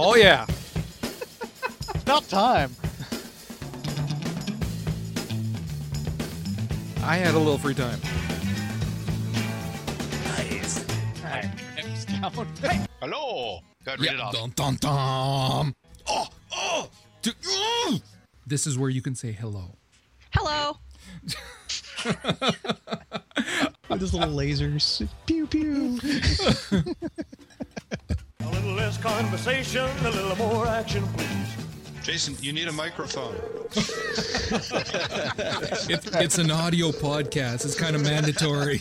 Oh yeah. About time. I had a little free time. Hello. Got read it off. Dun, dun, dun. Oh, oh, d- ooh. This is where you can say hello. Hello. With his little lasers. Pew pew. A less conversation, a little more action, please. Jason, you need a microphone. It's, it's an audio podcast. It's kind of mandatory.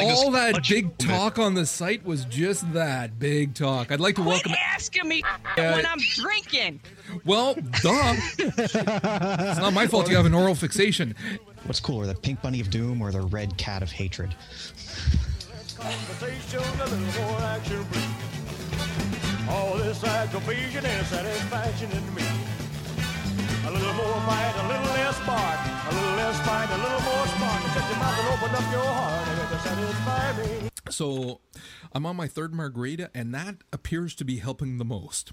All that big talk on the site was just that big talk. I'd like to Quit welcome. asking me Yeah. when I'm drinking. Well, duh. It's not my fault you have an oral fixation. What's cooler, the pink bunny of doom or the red cat of hatred? All this aggravation and satisfaction in me. A little more fight, a little less spark. A little less fight, a little more spark. Shut your mouth and open up your heart and to satisfy me. So I'm on my third margarita, and that appears to be helping the most.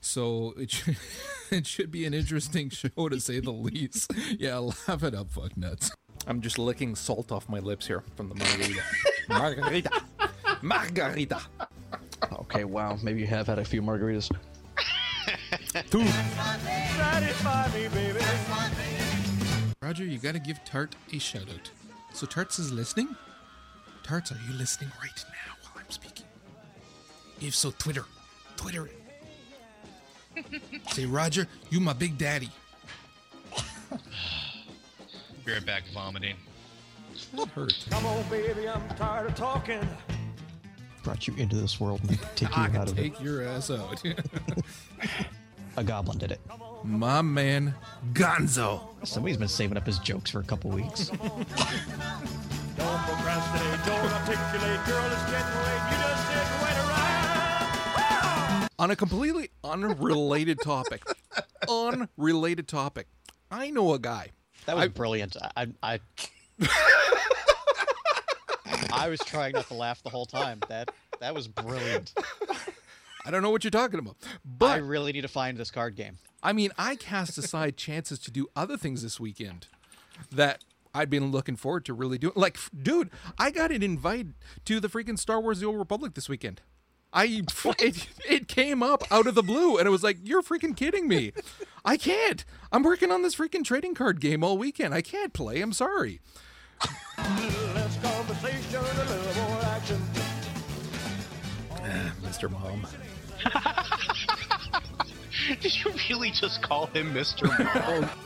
So it should, it should be an interesting show to say the least. Yeah, laugh it up, fuck nuts. I'm just licking salt off my lips here from the margarita. margarita. Margarita. Okay, wow. Maybe you have had a few margaritas. Two. Satisfy me, baby. Roger, you gotta give Tart a shout out. So Tarts is listening? Tarts, are you listening right now while I'm speaking? If so, Twitter. Twitter it. Say, Roger, you my big daddy. Be right back vomiting. That hurt. Come on, baby, I'm tired of talking. Brought you into this world and take you I out can of it. take your ass out. A goblin did it. my man, Gonzo. Somebody's been saving up his jokes for a couple weeks. Don't procrastinate, don't articulate, girl, it's getting late. You just sit and wait around. On a completely unrelated topic. unrelated topic. I know a guy. That was I- brilliant. I, I, I was trying not to laugh the whole time. That that was brilliant. I don't know what you're talking about. But I really need to find this card game. I mean, I cast aside chances to do other things this weekend that I'd been looking forward to really doing. Like, f- dude, I got an invite to the freaking Star Wars: The Old Republic this weekend. I it, it came up out of the blue, and it was like, "You're freaking kidding me! I can't. I'm working on this freaking trading card game all weekend. I can't play. I'm sorry." Mr. Mom. Did you really just call him Mr. Mom?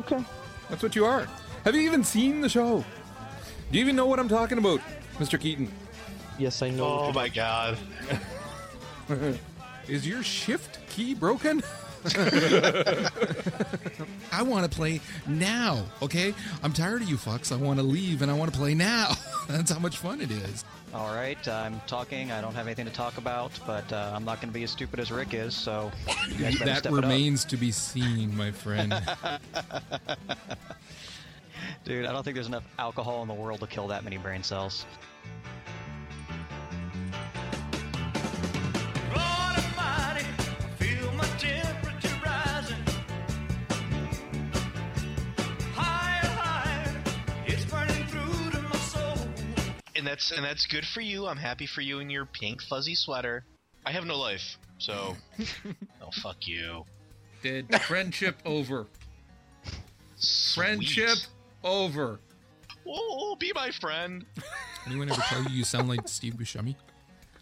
Okay. That's what you are. Have you even seen the show? Do you even know what I'm talking about, Mr. Keaton? Yes, I know. oh my god. Is your shift key broken? I want to play now, okay? I'm tired of you fucks. I want to leave and I want to play now. That's how much fun it is. All right, I'm talking. I don't have anything to talk about, but uh, I'm not going to be as stupid as Rick is, so That step it up. remains to be seen, my friend. Dude, I don't think there's enough alcohol in the world to kill that many brain cells. And that's and that's good for you. I'm happy for you in your pink fuzzy sweater. I have no life, so oh fuck you. Did friendship over. Friendship over. Oh, be my friend. Anyone ever tell you you sound like Steve Buscemi?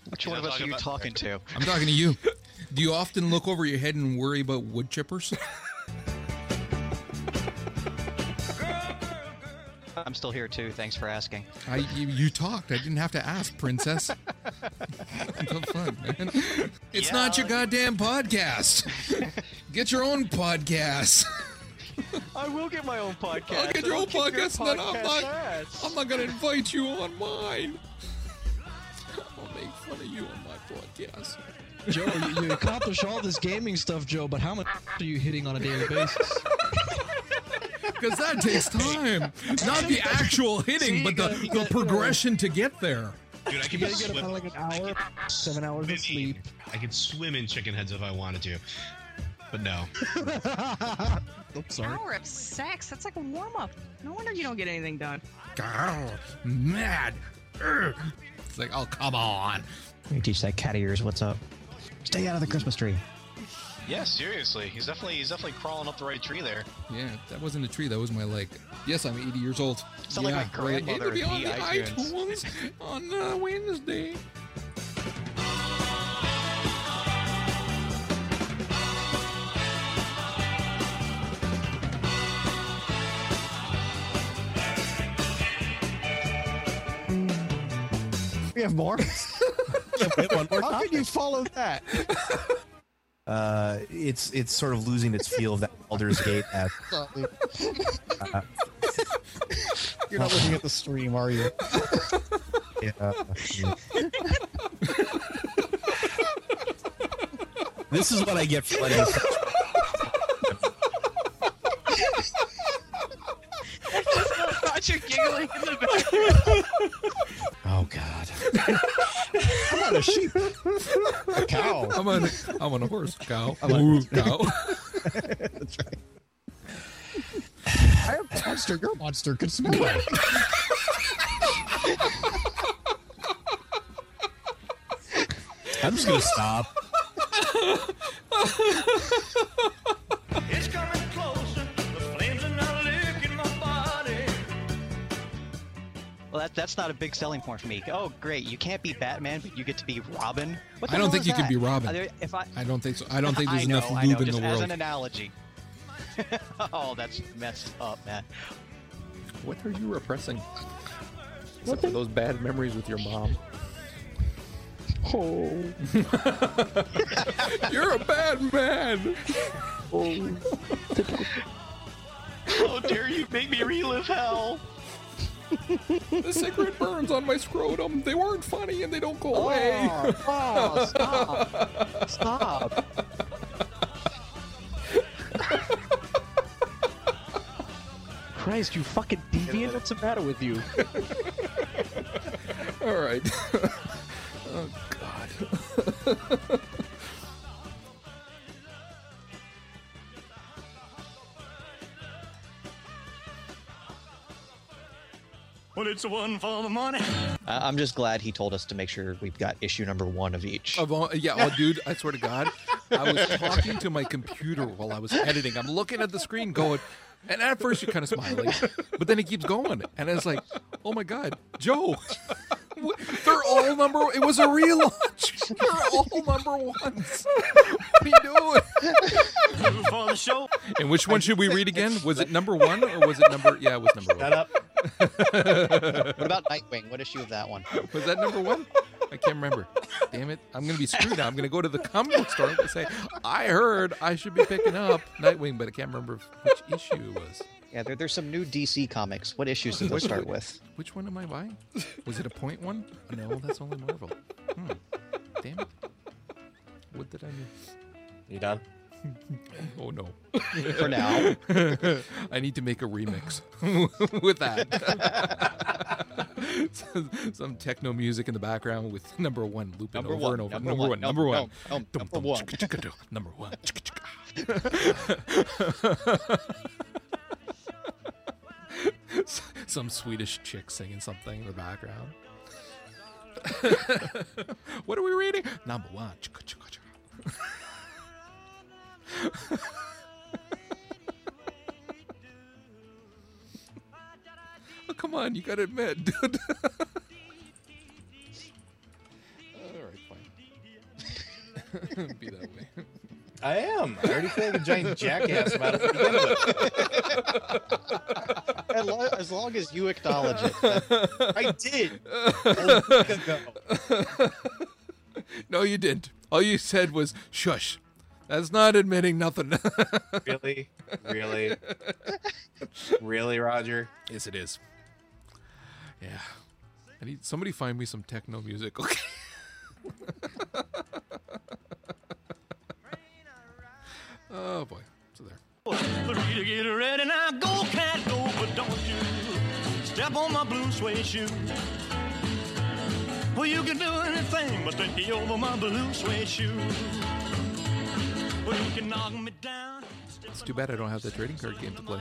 Which one of us are you talking to? I'm talking to you. Do you often look over your head and worry about wood chippers? I'm still here too. Thanks for asking. I you, you talked. I didn't have to ask, princess. Have fun, man. It's not your goddamn podcast. Get your own podcast. I will get my own podcast. I'll get your own podcast, and then I'm not. I'm not gonna invite you on mine. I'll make fun of you on my podcast. Joe, you, you accomplish all this gaming stuff, Joe, but how much are you hitting on a daily basis? Because that takes time. Not the actual hitting, but the, the progression to get there. Dude, I You could gotta get swim. about like an hour, seven hours of sleep. I could swim in chicken heads if I wanted to, but no. Oops, sorry. Hour of sex. That's like a warm up. No wonder you don't get anything done. Grr, mad. Grr. It's like, oh, come on. Let me teach that cat of yours what's up. Stay out of the Christmas tree. Yeah, seriously. He's definitely he's definitely crawling up the right tree there. Yeah, that wasn't a tree. That was my leg. Yes, I'm 80 years old. Sound like yeah, my right. grandmother It'll be on the the iTunes. iTunes on uh, Wednesday. We have more. more How can you follow that? Uh, it's it's sort of losing its feel of that Baldur's Gate. As, uh, You're not looking at the stream, are you? yeah. this is what I get for letting. Roger giggling in the back. Oh God. I'm on a sheep. A cow. I'm on, I'm on a horse. Cow. I'm Ooh, cow. That's right. I am a monster. You're a monster. Could smell it. I'm just gonna stop. Well, that, that's not a big selling point for me. Oh, great. You can't be Batman, but you get to be Robin. What the I don't think is you can be Robin. There- if I, I don't think so. I don't think there's know, enough I know, lube in just the as an analogy. oh, that's messed up, man. What are you repressing? What for those bad memories with your mom. Oh, You're a bad man. Oh. How dare you make me relive hell? The cigarette burns on my scrotum. They weren't funny and they don't go away. Oh, oh, stop. Stop. Christ, you fucking deviant! What's the matter with you? All right. oh God. Well, it's the one for the money. I- I'm just glad he told us to make sure we've got issue number one of each. Of all, yeah, oh, dude, I swear to God, I was talking to my computer while I was editing. I'm looking at the screen, going, and at first you're kind of smiling, but then it keeps going, and it's like, oh my God, Joe, what- they're all number. It was a relaunch. They're all number ones. What are you doing? Two for the show. And which one should we read again? Was it number one or was it number? Yeah, it was number Shut one. up. What about Nightwing? What issue of that one? Was that number one? I can't remember. Damn it! I'm gonna be screwed now. I'm gonna go to the comic book store and say I heard I should be picking up Nightwing, but I can't remember which issue it was. Yeah, there, there's some new DC comics. What issues did those start with? Which one am I buying? Was it a point one? No, that's only Marvel. Hmm. Damn it! What did I miss? You done? Oh no! For now. I need to make a remix with that. some, techno music in the background with number one looping Number over one, and over. number Number one, one. Number one. Dum, number one. chicka, chicka, do. Number one. Chicka, chicka. S- Some Swedish chick singing something in the background. what are we reading? Number one. Oh, come on, you gotta admit, dude. All right, fine. Be that way. I am. I already feel like a giant jackass about it to begin with. As lo- as long as you acknowledge it. I did. A. No, you didn't. All you said was shush. That's not admitting nothing. Really? Really? Really, Roger? yes, it is. Yeah. I need somebody find me some techno music, okay? oh boy. So there. Three to get ready now. Go, cat, go, but don't you step on my blue suede shoe. Well, you can do anything but take you over my blue suede shoes. It's too bad I don't have the trading card game to play.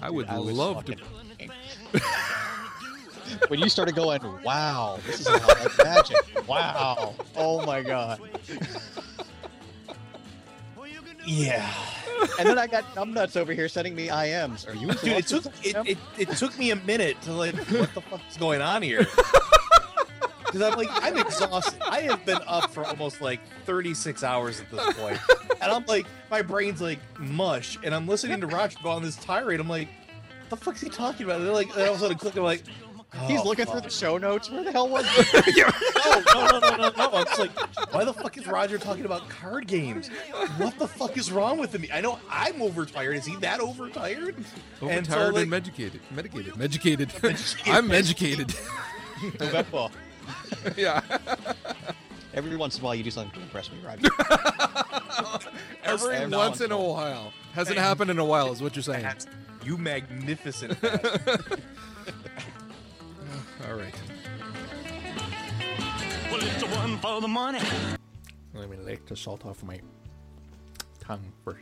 I would I was love to. when you started going, wow, this is a like magic. Wow. Oh my god. Yeah. And then I got numbnuts over here sending me IMs. Are you Dude, it took it, it, it took me a minute to like what the fuck is going on here? Because I'm like I'm exhausted. I have been up for almost like 36 hours at this point, and I'm like my brain's like mush, and I'm listening to Roger go on this tirade. I'm like, what the fuck is he talking about? And they're like, and all of a sudden, click. I'm like, He's oh, looking fuck. through the show notes. Where the hell was it? no, no, no, no, no, no. I'm just like, why the fuck is Roger talking about card games? What the fuck is wrong with me? I know I'm overtired. Is he that overtired? And so, Overtired like- and medicated. Medicated. Medicated. I'm medicated. November. yeah. Every once in a while, you do something to impress me, right? Every Every once in a while. Hasn't happened in a while, is what you're saying. You magnificent. All right. Well, it's the one for the money. Let me lick the salt off my tongue first.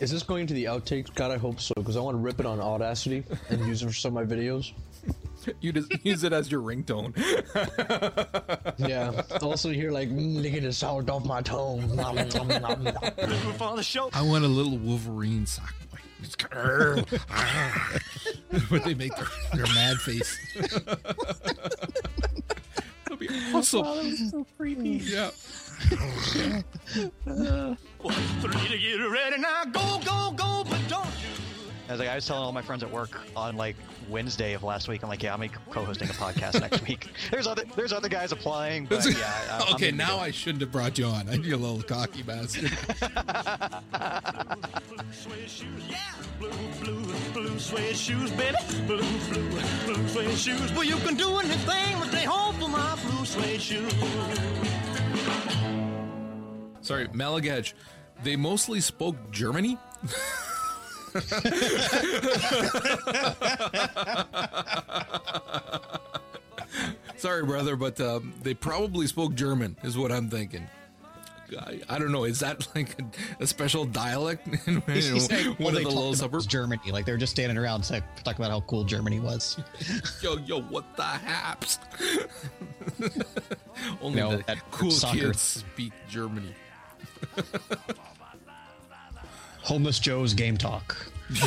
Is this going to the outtakes? God, I hope so, because I want to rip it on Audacity and use it for some of my videos. You just use it as your ringtone. Yeah. Also, hear like, mm, look the salt off my tongue. Nom, nom, nom, nom. Looking for the show. I want a little Wolverine sock boy. It's grr, Where they make their, their mad face. That'll be awesome. so creepy. Yeah. One, three to get ready now. Go, go, go, but don't you? I was like, I was telling all my friends at work on like Wednesday of last week. I'm like, yeah, I'm co-hosting a podcast next week. There's other there's other guys applying, but yeah. I, okay, now. I shouldn't have brought you on. I you little cocky bastard. Suede shoes, yeah. Blue, blue, blue suede shoes, baby. Blue, blue, blue suede shoes. Well, you can do anything but stay home for my blue suede shoes. Sorry, Malagaj. They mostly spoke Germany. Sorry, brother, but um, they probably spoke German, is what I'm thinking. I, I don't know. Is that like a, a special dialect in you know, saying, one well, of the little suburbs? Germany. Like they were just standing around talking about how cool Germany was. Yo, yo, what the haps? Only No, the that cool soccer- kids speak Germany. Homeless Joe's game talk. Here's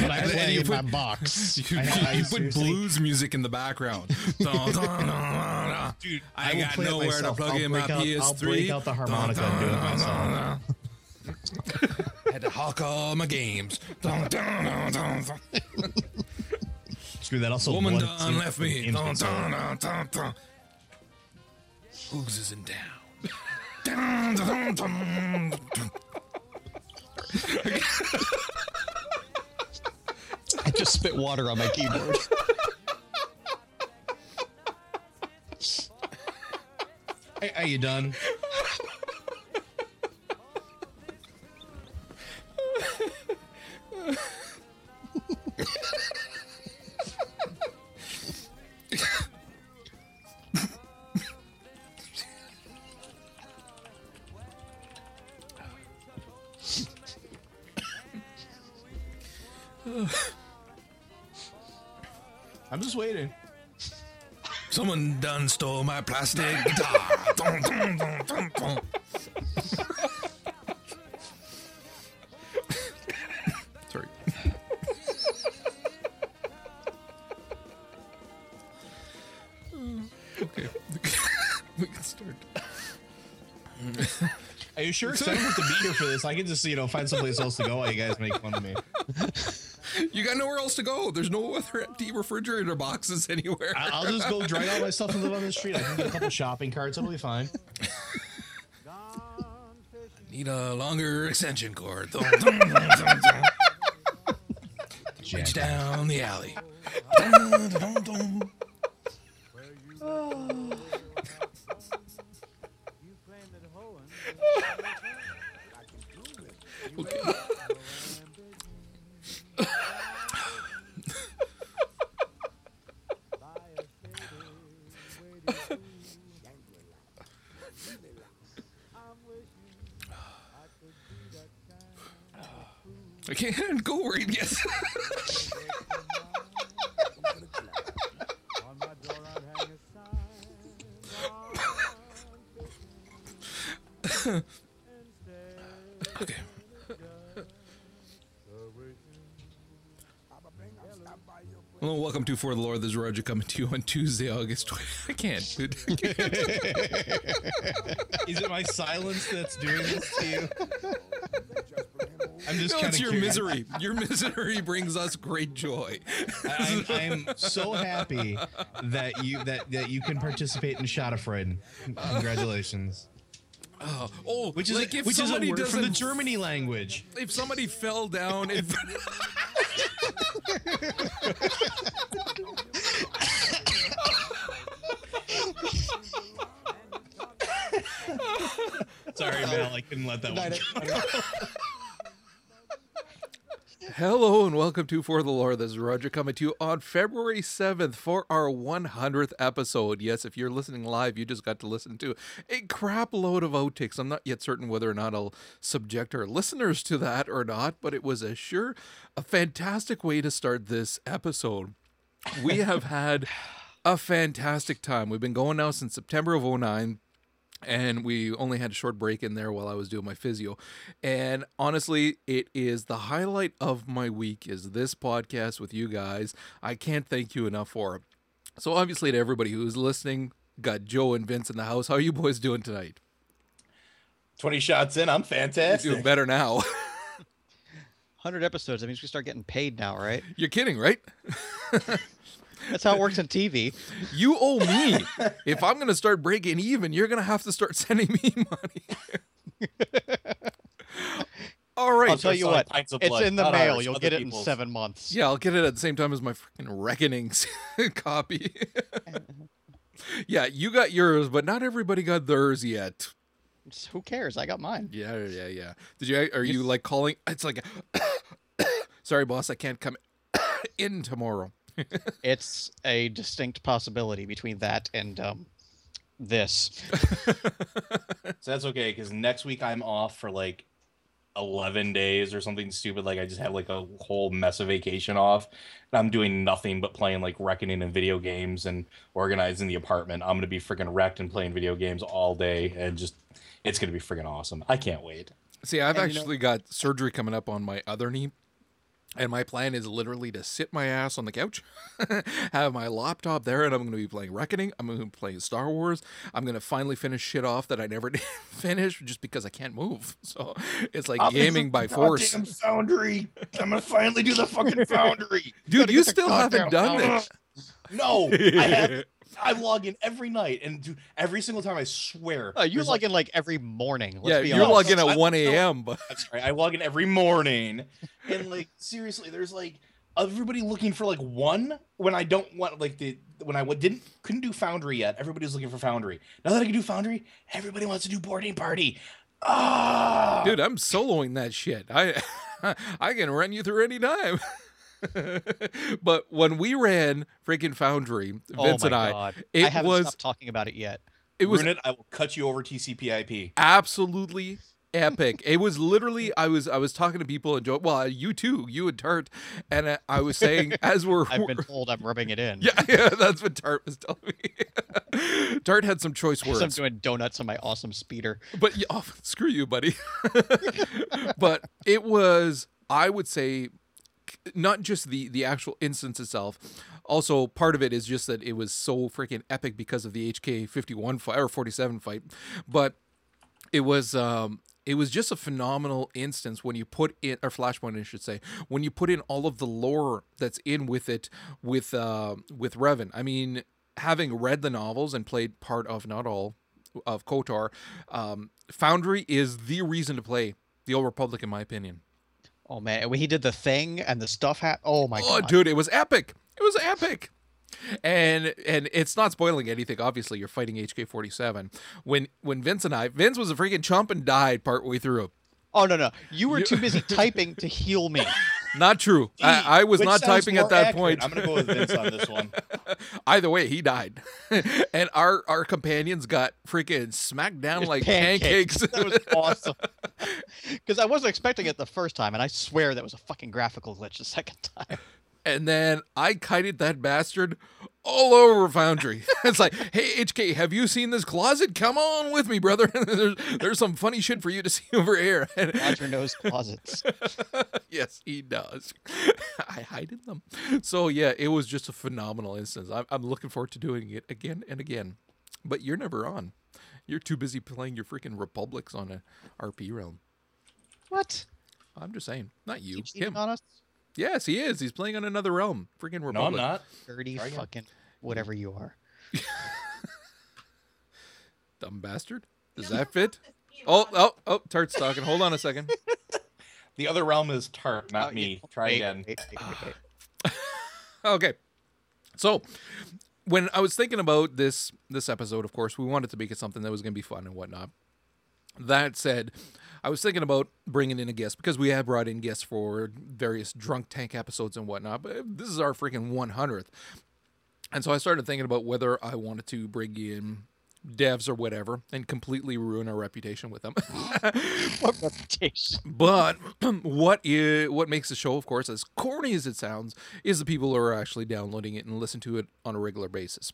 what I And play you in put- my box. You, I- I you put blues music in the background. Dude, I, will got nowhere to plug I'll in my out- PS3. I'll break out the harmonica and do it myself. Had to hawk all my games. Screw that. Also, Woman done left me. Dun, console. dun, dun, dun, dun. Hoogs isn't down. I just spit water on my keyboard. Hey, are you done? I'm just waiting. Someone done stole my plastic guitar. Dun, dun, dun. Sorry. okay. we can start. Are you sure? 'Cause I don't have to be here for this. I can just, you know, find someplace else to go while you guys make fun of me. You got nowhere else to go. There's no other empty refrigerator boxes anywhere. I- I'll just go drag all my stuff and live on the street. I can get a couple shopping carts. I'll be fine. Need a longer extension cord. Reach down the alley. Dun. Okay. I can't go he gets. okay. Hello, welcome to For the Lord. This is Roger coming to you on Tuesday, August 20. I can't, dude. I can't. Is it my silence that's doing this to you? I'm just No, it's of your misery. Your misery brings us great joy. I'm, I'm so happy that you that that you can participate in Schadenfreude. Congratulations. Oh, oh, Which is like a, if which is a word from the Germany language. If somebody fell down, if Sorry, Mel, I couldn't let that one. Hello and welcome to For the Lord. This is Roger coming to you on February 7th for our 100th episode. Yes, if you're listening live, you just got to listen to a crap load of outtakes. I'm not yet certain whether or not I'll subject our listeners to that or not, but it was a sure a fantastic way to start this episode. We have had a fantastic time. We've been going now since September of 09 and we only had a short break in there while I was doing my physio. And honestly, it is the highlight of my week is this podcast with you guys. I can't thank you enough for it. So obviously to everybody who's listening, got Joe and Vince in the house. How are you boys doing tonight? 20 shots in, I'm fantastic. Doing better now. 100 episodes. That means we start getting paid now, right? You're kidding, right? That's how it works on TV. You owe me. if I'm going to start breaking even, you're going to have to start sending me money. All right. I'll tell you what. It's in the not mail. ours, You'll get it in seven months. Yeah, I'll get it at the same time as my freaking reckonings copy. yeah, you got yours, but not everybody got theirs yet. Who cares? I got mine. Yeah, yeah, yeah. Did you? Are you like calling? It's like, sorry, boss, I can't come in tomorrow. It's a distinct possibility between that and um, this. So that's okay because next week I'm off for like 11 days or something stupid. Like I just have like a whole mess of vacation off. And I'm doing nothing but playing like Reckoning and video games and organizing the apartment. I'm going to be freaking wrecked and playing video games all day. And just, it's going to be freaking awesome. I can't wait. See, I've And you know- actually got surgery coming up on my other knee. And my plan is literally to sit my ass on the couch, have my laptop there, and I'm going to be playing Reckoning. I'm going to be playing Star Wars. I'm going to finally finish shit off that I never did finish just because I can't move. So it's like gaming by force. Foundry. I'm going to finally do the fucking Foundry. Dude, you still haven't done this. No, I have. I log in every night and do every single time. I swear. Uh, you there's log in like every morning. Let's yeah, be you're honest. logging I- at 1 a.m., but That's right. I log in every morning, and like seriously, there's like everybody looking for like one when I don't want like the when I didn't couldn't do Foundry yet. Everybody's looking for Foundry. Now that I can do Foundry, everybody wants to do boarding party. Ah, dude, I'm soloing that shit. I I can run you through any time. but when we ran freaking Foundry, Oh Vince my and I, God. it I haven't was stopped talking about it yet. it was ruin it. I will cut you over TCP/IP. absolutely epic. It was literally I was I was talking to people and Joe. Well, you too, you and Tart, and I, I was saying as we're I've been told I'm rubbing it in. yeah, yeah, that's what Tart was telling me. Tart had some choice words. I'm doing donuts on my awesome speeder. but yeah, oh, screw you, buddy. but it was, I would say, not just the the actual instance itself. Also, part of it is just that it was so freaking epic because of the HK fifty one fight or forty seven fight, but it was um it was just a phenomenal instance when you put in or flashpoint I should say when you put in all of the lore that's in with it with uh with Revan. I mean, having read the novels and played part of not all of KOTOR um, Foundry is the reason to play the Old Republic in my opinion. Oh man, when he did the thing and the stuff hat. Oh my god. oh, god, dude, it was epic. It was epic. And and it's not spoiling anything. Obviously, you're fighting HK47. When when Vince and I, Vince was a freaking chump and died partway through. Oh no no, you were too busy typing to heal me. Not true. I, I was not typing at that accurate? point. I'm gonna go with Vince on this one. Either way, he died, and our our companions got freaking smacked down like pancakes. that was awesome. Because I wasn't expecting it the first time, and I swear that was a fucking graphical glitch the second time. And then I kited that bastard all over Foundry. it's like, hey HK, have you seen this closet? Come on with me, brother. there's, there's some funny shit for you to see over here. Roger knows closets. yes, he does. I hide in them. So yeah, it was just a phenomenal instance. I'm, I'm looking forward to doing it again and again. But you're never on. You're too busy playing your freaking republics on a RP realm. What? I'm just saying, not you, him. On us? Yes, he is. He's playing on another realm. Freaking republic. No, I'm not. Dirty Try again. fucking whatever you are. Dumb bastard. Does that fit? Oh, oh, oh, Tart's talking. Hold on a second. The other realm is Tart, not Oh, me. yeah. Try Wait, again. wait, wait. Okay. So, when I was thinking about this this episode, of course, we wanted to make it something that was going to be fun and whatnot. That said, I was thinking about bringing in a guest because we have brought in guests for various drunk tank episodes and whatnot. But this is our freaking 100th, and so I started thinking about whether I wanted to bring in devs or whatever and completely ruin our reputation with them. What reputation? But what is what makes the show, of course, as corny as it sounds, is the people who are actually downloading it and listen to it on a regular basis.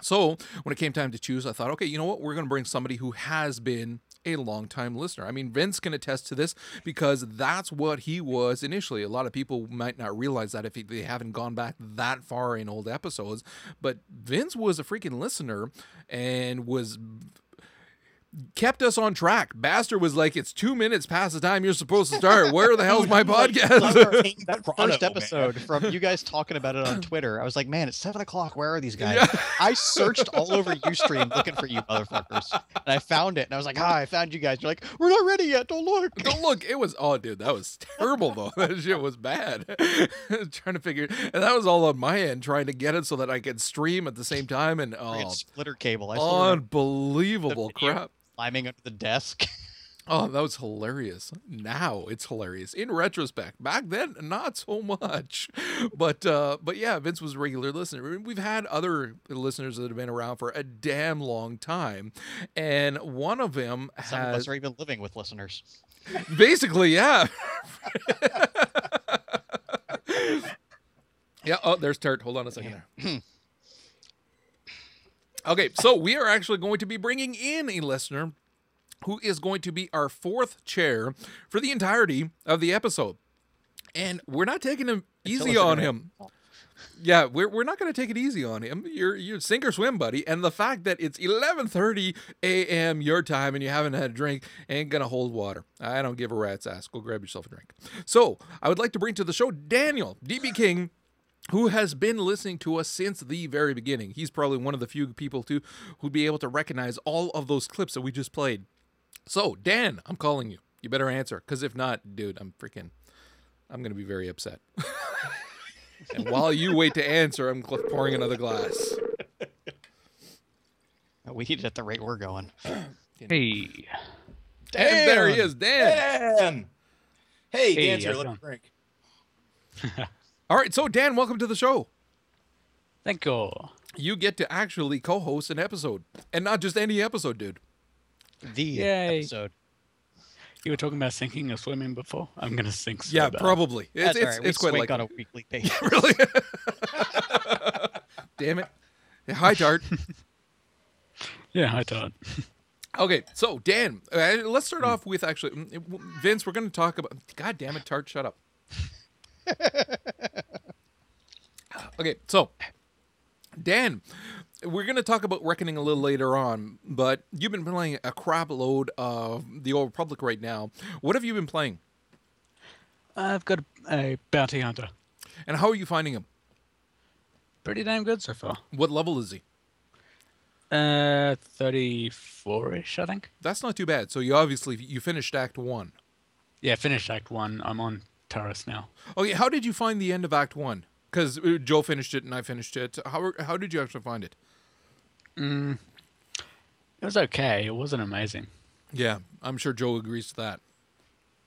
So when it came time to choose, I thought, okay, you know what? We're going to bring somebody who has been a long-time listener. I mean, Vince can attest to this because that's what he was initially. A lot of people might not realize that if they haven't gone back that far in old episodes, but Vince was a freaking listener and was kept us on track. Bastard was like, "It's two minutes past the time you're supposed to start. Where the hell's my podcast?" that first episode from you guys talking about it on Twitter, I was like, man, it's seven o'clock. Where are these guys? I searched all over UStream looking for you motherfuckers, and I found it. And I was like, ah, I found you guys. You're like, we're not ready yet. Don't look. Don't look. It was oh, dude, that was terrible though. That shit was bad. trying to figure, and that was all on my end, trying to get it so that I could stream at the same time. And oh, splitter cable. I still unbelievable crap. Climbing under the desk. Oh, that was hilarious. Now it's hilarious. In retrospect, back then not so much. But uh but yeah, Vince was a regular listener. We've had other listeners that have been around for a damn long time. And one of them Some of us has are even living with listeners. basically, yeah. yeah, oh, there's Tart. Hold on a second there. Okay, so we are actually going to be bringing in a listener who is going to be our fourth chair for the entirety of the episode. And we're not taking him easy on him. Yeah, we're, we're not going to take it easy on him. You're you're sink or swim, buddy. And the fact that it's 11:30 a.m. your time and you haven't had a drink ain't going to hold water. I don't give a rat's ass. Go grab yourself a drink. So I would like to bring to the show Daniel DB King who has been listening to us since the very beginning. He's probably one of the few people too who'd be able to recognize all of those clips that we just played. So, Dan, I'm calling you. You better answer, because if not, dude, I'm freaking, I'm gonna be very upset. and while you wait to answer, I'm pouring another glass. We need it at the rate we're going. Hey. And there he is, Dan. Dan! Hey, Hey, Dan's here. how's it Let me drink. All right, so Dan, welcome to the show. Thank you. You get to actually co-host an episode, and not just any episode, dude. The Yay. episode. You were talking about sinking or swimming before. I'm gonna sink. So yeah, bad. probably. It's That's it's, all right. We it's quite like on a weekly basis. really. Damn it. Hi, Tart. Yeah, hi, thought. Okay, so Dan, uh, let's start off with actually mm, Vince. We're going to talk about. God damn it, Tart, shut up. okay, so Dan, we're going to talk about Reckoning a little later on, but you've been playing a crap load of the Old Republic right now. What have you been playing, I've got a bounty hunter. and how are you finding him? Pretty damn good so far. What level is he? Uh, 34-ish, I think. That's not too bad. So you obviously you finished Act One. Yeah, finished Act One. I'm on Taris now. Okay, how did you find the end of Act One? Because Joe finished it and I finished it. How how did you actually find it? Mm, it was okay. It wasn't amazing. Yeah, I'm sure Joe agrees to that.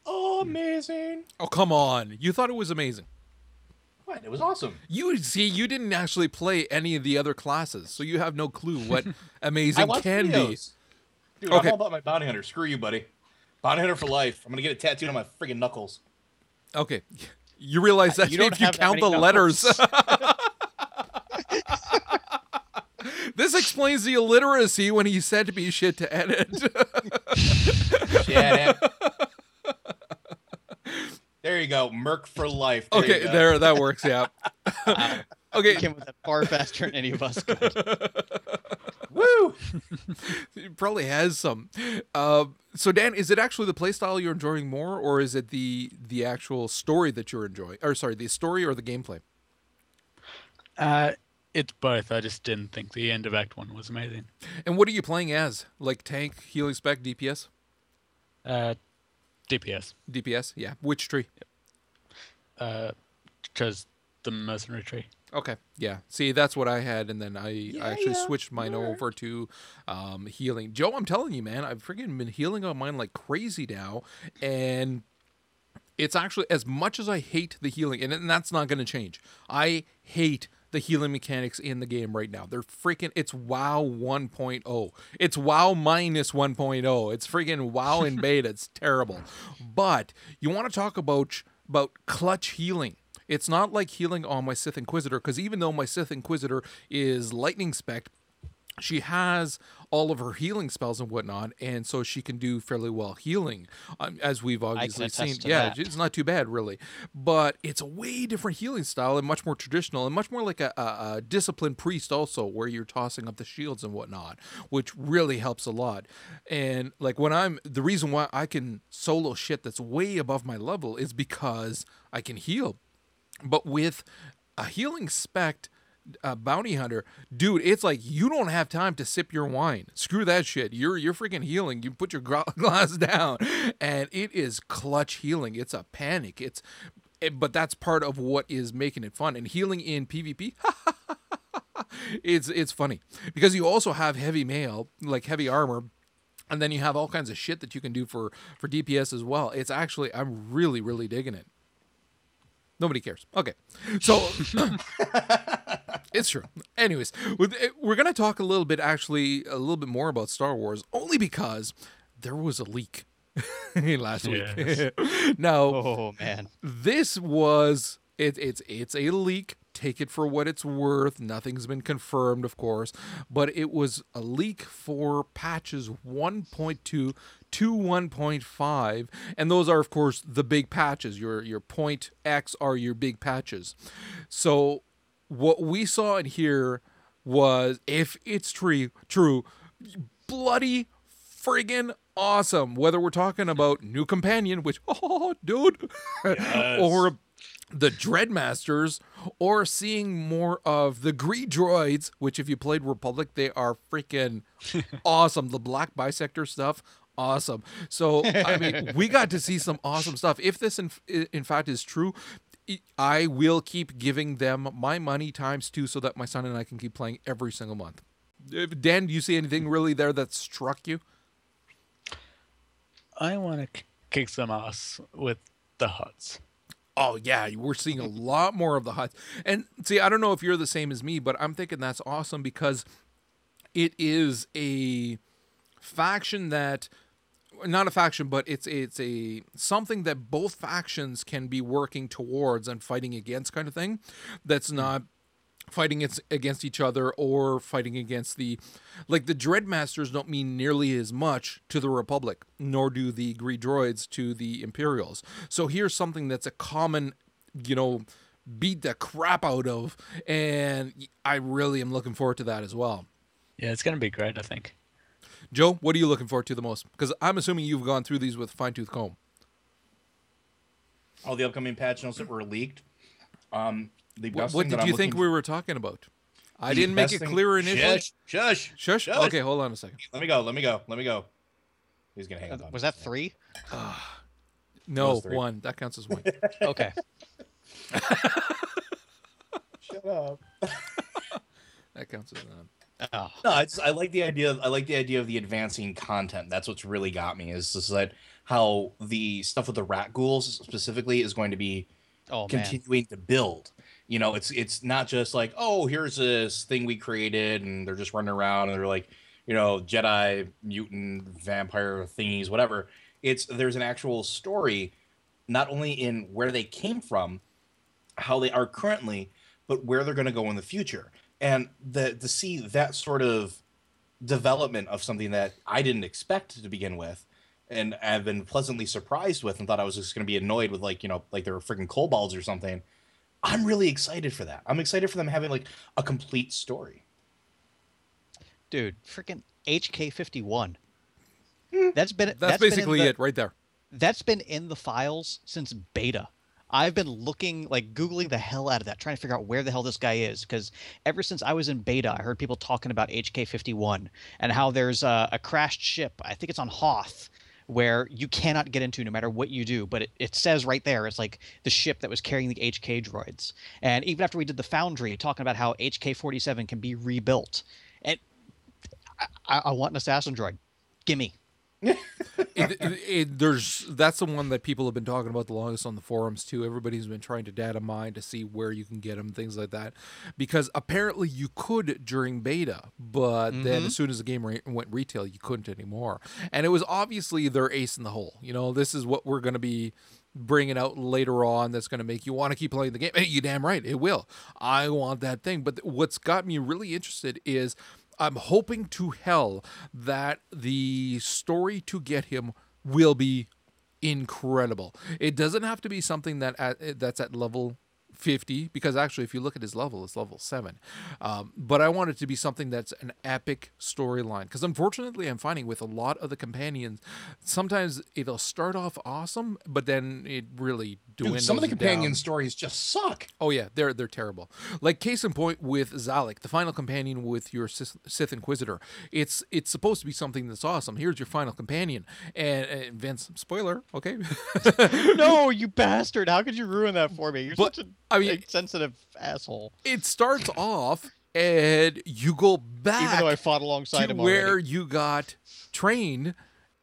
Oh, amazing. Oh come on! You thought it was amazing. What? It was awesome. You see, you didn't actually play any of the other classes, so you have no clue what amazing watched can be. Dude, Okay. I'm all about my bounty hunter. Screw you, buddy. Bounty hunter for life. I'm gonna get it tattooed on my friggin' knuckles. Okay, you realize uh, that You if you count the many letters. this explains the illiteracy when he said to me shit to edit. Yeah. there you go. Merc for life. There okay, there, that works. Yeah. Uh, okay. Came with that far faster than any of us could. It probably has some. Uh, so Dan, is it actually the playstyle you're enjoying more, or is it the the actual story that you're enjoying? Or sorry, the story or the gameplay? Uh, it's both. I just didn't think the end of Act One was amazing. And what are you playing as? Like tank, healing spec, DPS, Uh, DPS. DPS? Yeah. Which tree? Uh, chose the mercenary tree. Okay. Yeah. See, that's what I had, and then I, I actually switched mine over to um, healing. Joe, I'm telling you, man, I've freaking been healing on mine like crazy now, and it's actually as much as I hate the healing, and, and that's not going to change. I hate the healing mechanics in the game right now. They're freaking. It's WoW 1.0. It's WoW minus 1.0. It's freaking WoW in beta. It's terrible. But you want to talk about about clutch healing. It's not like healing on my Sith Inquisitor because even though my Sith Inquisitor is lightning spec, she has all of her healing spells and whatnot, and so she can do fairly well healing, um, as we've obviously seen. Yeah, that. it's not too bad really, but it's a way different healing style and much more traditional and much more like a, a, a disciplined priest also, where you're tossing up the shields and whatnot, which really helps a lot. And like when I'm the reason why I can solo shit that's way above my level is because I can heal but with a healing spec uh, bounty hunter, dude, it's like you don't have time to sip your wine. Screw that shit. You're you're freaking healing. You put your gla- glass down, and it is clutch healing. It's a panic. It's, it, but that's part of what is making it fun. And healing in PvP, it's it's funny because you also have heavy mail, like heavy armor, and then you have all kinds of shit that you can do for for DPS as well. It's actually I'm really really digging it. Nobody cares. Okay, so it's true. Anyways, eh, we're gonna talk a little bit, actually, a little bit more about Star Wars, only because there was a leak last week. Yes. now, Oh man. this was it, it's it's a leak. Take it for what it's worth. Nothing's been confirmed, of course, but it was a leak for patches 1.2 to 1.5, and those are, of course, the big patches. Your your point X are your big patches. So what we saw in here was, if it's true, true, bloody friggin' awesome. Whether we're talking about new companion, which oh dude, or the Dreadmasters, or seeing more of the Greed Droids, which if you played Republic, they are freaking awesome. The Black Bisector stuff. Awesome. So I mean, we got to see some awesome stuff. If this in, in fact is true, I will keep giving them my money times two, so that my son and I can keep playing every single month. Dan, do you see anything really there that struck you? I want to kick some ass with the Hutts. Oh yeah, we're seeing a lot more of the Hutts. And see, I don't know if you're the same as me, but I'm thinking that's awesome because it is a faction that not a faction, but it's it's a something that both factions can be working towards and fighting against kind of thing. That's hmm. not fighting it's against each other or fighting against the like the dreadmasters don't mean nearly as much to the republic nor do the greed droids to the imperials so here's something that's a common you know beat the crap out of and i really am looking forward to that as well Yeah, it's gonna be great. I think. joe what are you looking forward to the most because i'm assuming you've gone through these with fine-tooth comb All the upcoming patch notes that were leaked. Um, the what, best what thing did you I'm think we were talking about i didn't make best it thing- clear initially Shush, shush, shush shush. okay hold on a second Let me go. Let me go. Let me go. He's gonna hang up. Uh, on Was that three? no Those three. one that counts as one Okay. Shut up. that counts as one Oh. No, it's I like the idea. I like the idea of the advancing content. That's what's really got me. Is just that how the stuff with the rakghouls specifically is going to be Oh man. continuing to build. You know, it's it's not just like, oh, here's this thing we created, and they're just running around and they're like, you know, Jedi, mutant, vampire thingies, whatever. It's there's an actual story, not only in where they came from, how they are currently, but where they're going to go in the future. And the to see that sort of development of something that I didn't expect to begin with, and I've been pleasantly surprised with, and thought I was just going to be annoyed with, like you know, like they were freaking kobolds or something. I'm really excited for that. I'm excited for them having like a complete story. Dude, freaking HK51. Hmm. That's been That's, been in basically the- it right there. That's been in the files since beta. I've been looking, like googling the hell out of that, trying to figure out where the hell this guy is. Because ever since I was in beta, I heard people talking about HK51 and how there's a, a crashed ship. I think it's on Hoth, where you cannot get into no matter what you do. But it, it says right there, it's like the ship that was carrying the HK droids. And even after we did the Foundry, talking about how HK47 can be rebuilt, and I, I want an assassin droid. Gimme. It, it- it- there's that's the one that people have been talking about the longest on the forums too. Everybody's been trying to data mine to see where you can get them, things like that, because apparently you could during beta, but then Mhm. as soon as the game re- went retail, you couldn't anymore. And it was obviously their ace in the hole. You know, this is what we're going to be bringing out later on that's going to make you want to keep playing the game. Hey, you damn right, it will. I want that thing. But what's got me really interested is I'm hoping to hell that the story to get him will be incredible. It doesn't have to be something that at, that's at level 50 because actually if you look at his level it's level 7 um, but i want it to be something that's an epic storyline because unfortunately i'm finding with a lot of the companions sometimes it'll start off awesome but then it really Dude, some of the companion down. stories just suck. Oh yeah, they're they're terrible. Like case in point with Xalek, the final companion with your Sith, Sith Inquisitor. It's it's supposed to be something that's awesome. Here's your final companion, and, and Vince, spoiler, okay? no, you bastard! How could you ruin that for me? You're But, such a I mean- sensitive asshole. it starts off and you go back Even though I fought alongside to him where already. you got trained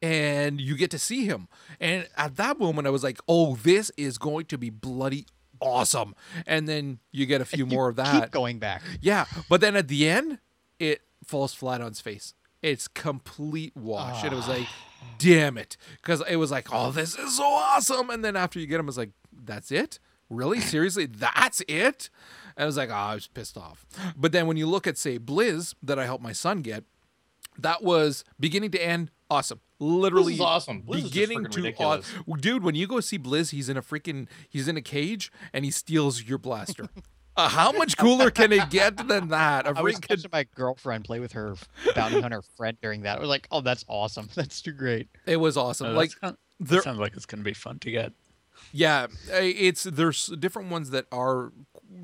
and you get to see him. And at that moment I was like, "Oh, this is going to be bloody awesome." And then you get a few more of that. Keep going back. Yeah, but then at the end, it falls flat on its face. It's complete wash. And it was like, ah. damn it. Because it was like, oh, this is so awesome. And then after you get him, it's like, that's it? Really? Seriously? That's it? And I was like, oh, I was pissed off. But then when you look at, say, Blizz, that I helped my son get, that was beginning to end awesome. Literally Blizz is awesome. Blizz is just beginning to ridiculous. aw- dude. When you go see Blizz, he's in a freaking he's in a cage and he steals your blaster. Uh, how much cooler can it get than that? A I was freaking watching my girlfriend play with her bounty hunter friend during that. I was like, "Oh, that's awesome! That's too great." It was awesome. Oh, like kind- that there, sounds like it's going to be fun to get. Yeah, it's there's different ones that are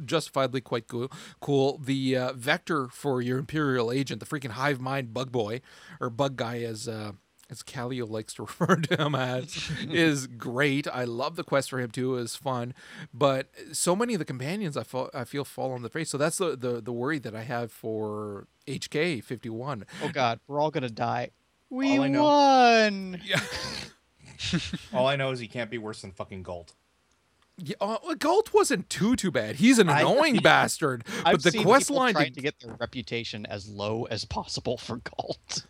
justifiably quite cool. Cool. The uh, vector for your imperial agent, the freaking hive mind bug boy or bug guy, as uh, as Calio likes to refer to him as, is great. I love the quest for him too. Is fun, but so many of the companions I feel I feel fall on the face. So that's the the, the worry that I have for HK fifty one. Oh God, we're all gonna die. We All I know- won. Yeah. All I know is he can't be worse than fucking Gault. Yeah, uh, Gault wasn't too too bad. He's an I- annoying bastard. I've but the seen quest line trying to to get their reputation as low as possible for Gault.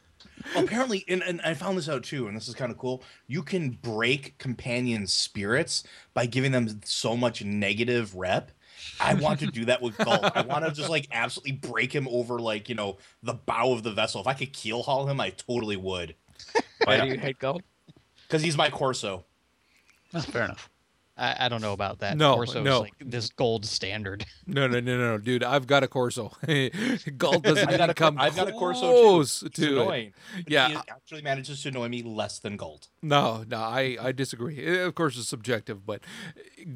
Well, apparently, and, and I found this out too, and this is kind of cool. You can break companion spirits by giving them so much negative rep. I want to do that with Gault. I want to just like absolutely break him over, like you know, the bow of the vessel. If I could keel haul him, I totally would. Why do you hate gold? Because he's my Corso. That's fair enough. I, I don't know about that. No, Corso's no. like this gold standard. No, no, no, no, dude. I've got a Corso. gold doesn't I've got a, come I've got a Corso close too. He's to annoying. but Yeah. he actually manages to annoy me less than gold. No, no, I, I disagree. Eh, Of course, it's subjective, but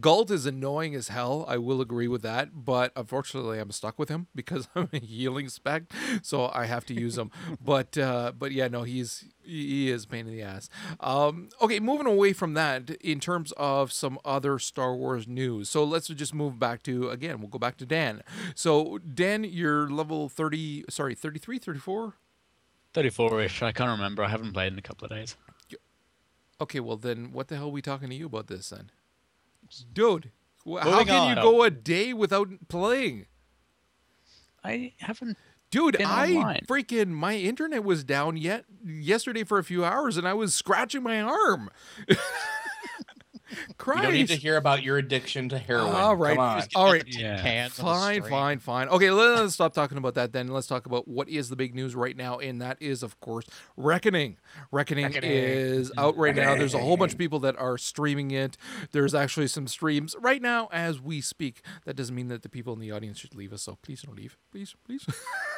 gold is annoying as hell. I will agree with that. But unfortunately, I'm stuck with him because I'm a healing spec, so I have to use him. but uh, but yeah, no, he's he is a pain in the ass. Um, okay, moving away from that, in terms of some other Star Wars news. So let's just move back to again. We'll go back to Dan. So Dan, you're level thirty. Sorry, 33, 34? 34-ish. I can't remember. I haven't played in a couple of days. Okay, well then, what the hell are we talking to you about this then, dude? wh- How can you go a day without playing? I haven't. Dude, I online. freaking my internet was down yet yesterday for a few hours, and I was scratching my arm. We don't need to hear about your addiction to heroin. All right, Come on. all right. Yeah. Cans on Fine, fine, fine. Okay, let's stop talking about that then. Let's talk about what is the big news right now, and that is, of course, Reckoning. Reckoning, is out right now. There's a whole bunch of people that are streaming it. There's actually some streams right now as we speak. That doesn't mean that the people in the audience should leave us, so please don't leave. Please, please.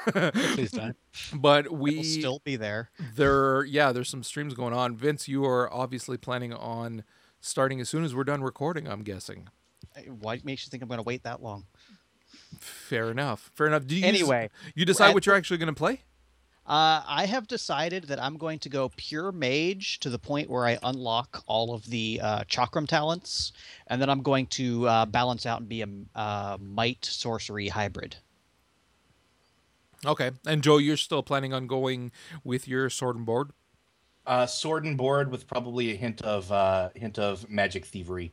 Please don't. but We'll still be there. there yeah there's some streams going on vince you are obviously planning on starting as soon as we're done recording i'm guessing. Why makes you think I'm going to wait that long? fair enough. Fair enough. Do you Anyway, you decide what you're actually going to play? Uh, I have decided that I'm going to go pure mage to the point where I unlock all of the uh, chakram talents, and then I'm going to uh, balance out and be a uh, might sorcery hybrid. okay. And joe you're still planning on going with your sword and board Uh, sword and board with probably a hint of uh, hint of magic thievery.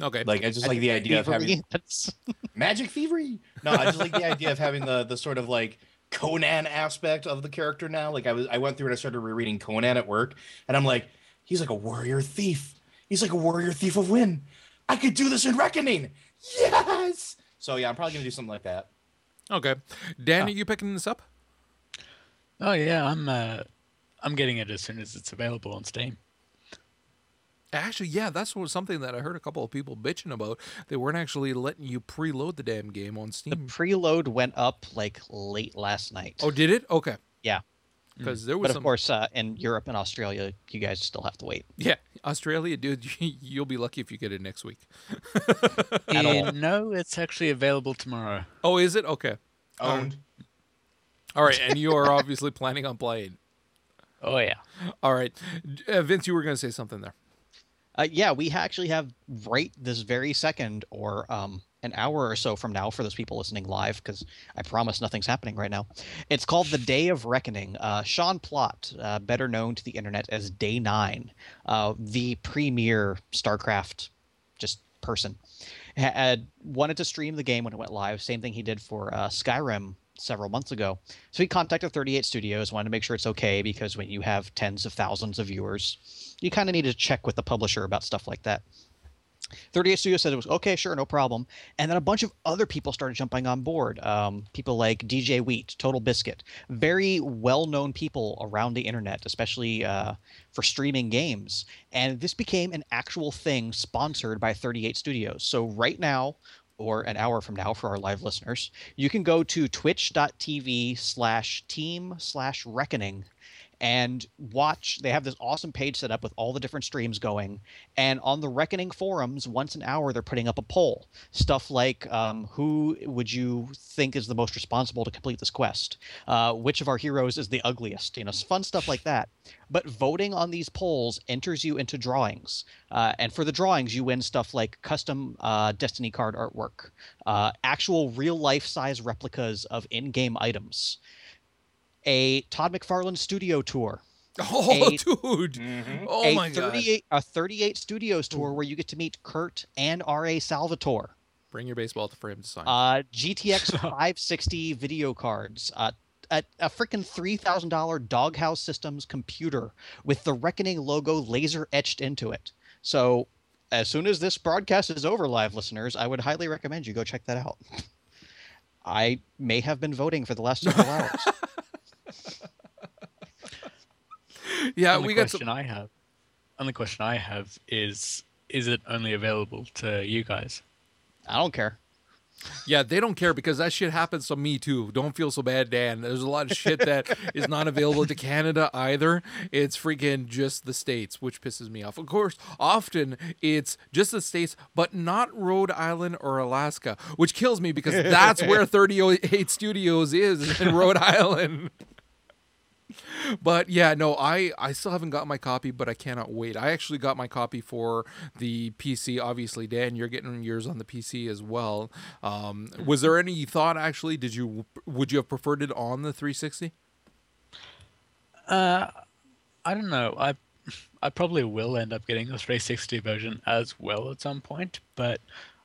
okay Like I just like the idea of having magic thievery. No, I just like the idea of having the the sort of like Conan aspect of the character now. Like I was I went through and I started rereading Conan at work, and I'm like, he's like a warrior thief. He's like a warrior thief of win. I could do this in Reckoning. Yes. So yeah, I'm probably gonna do something like that. okay dan are you picking this up Oh yeah, I'm. Uh, I'm getting it as soon as it's available on Steam. actually yeah that's what, something that i heard a couple of people bitching about they weren't actually letting you preload the damn game on Steam. the steam preload went up like late last night. oh did it okay Yeah. because there was but of some course, uh, in Europe and Australia, you guys still have to wait. yeah australia dude you'll be lucky if you get it next week At all. Uh, no, it's actually available tomorrow. oh is it okay Owned. All right, and you are obviously planning on playing. Oh yeah. All right, uh, Vince, you were going to say something there. Uh, yeah, we actually have right this very second, or um, an hour or so from now, for those people listening live, because I promise nothing's happening right now. It's called the Day of Reckoning. Uh, Sean Plott, uh, better known to the internet as Day Nine, uh, the premier StarCraft just person, had wanted to stream the game when it went live. Same thing he did for uh, Skyrim several months ago. So he contacted 38 Studios, wanted to make sure it's okay because when you have tens of thousands of viewers, you kind of need to check with the publisher about stuff like that. 38 Studios said it was okay, sure, no problem. And then a bunch of other people started jumping on board. Um, people like DJ Wheat, Total Biscuit, very well known people around the internet, especially uh, for streaming games. And this became an actual thing sponsored by 38 Studios. So right now, or an hour from now for our live listeners, you can go to twitch.tv slash team slash reckoning and watch. They have this awesome page set up with all the different streams going. And on the Reckoning forums, once an hour, they're putting up a poll. Stuff like um, who would you think is the most responsible to complete this quest? Uh, which of our heroes is the ugliest? You know, fun stuff like that. But voting on these polls enters you into drawings. Uh, and for the drawings, you win stuff like custom uh, Destiny card artwork, uh, actual real life size replicas of in game items a Todd McFarlane studio tour. Oh, A- dude! Oh a my god! 38 a 38 studios tour where you get to meet Curt and R.A. Salvatore. Bring your baseball to frame to sign. Uh, GTX 560 video cards. Uh, a, a freaking $3,000 Doghouse Systems computer with the Reckoning logo laser etched into it. So, as soon as this broadcast is over, live listeners, I would highly recommend you go check that out. I may have been voting for the last several hours. Yeah, only we got question some. I have. Only question I have is: Is it only available to you guys? I don't care. Yeah, they don't care because that shit happens to me too. Don't feel so bad, Dan. There's a lot of shit that is not available to Canada either. It's freaking just the states, which pisses me off. Of course, often it's just the states, but not Rhode Island or Alaska, which kills me because that's where 38 Studios is in Rhode Island. But yeah, no, I I still haven't got my copy, but I cannot wait. I actually got my copy for the PC. Obviously, Dan, you're getting yours on the PC as well. Um, was there any thought actually? Did you would you have preferred it on the 360? Uh, I don't know. I I probably will end up getting the 360 version as well at some point, but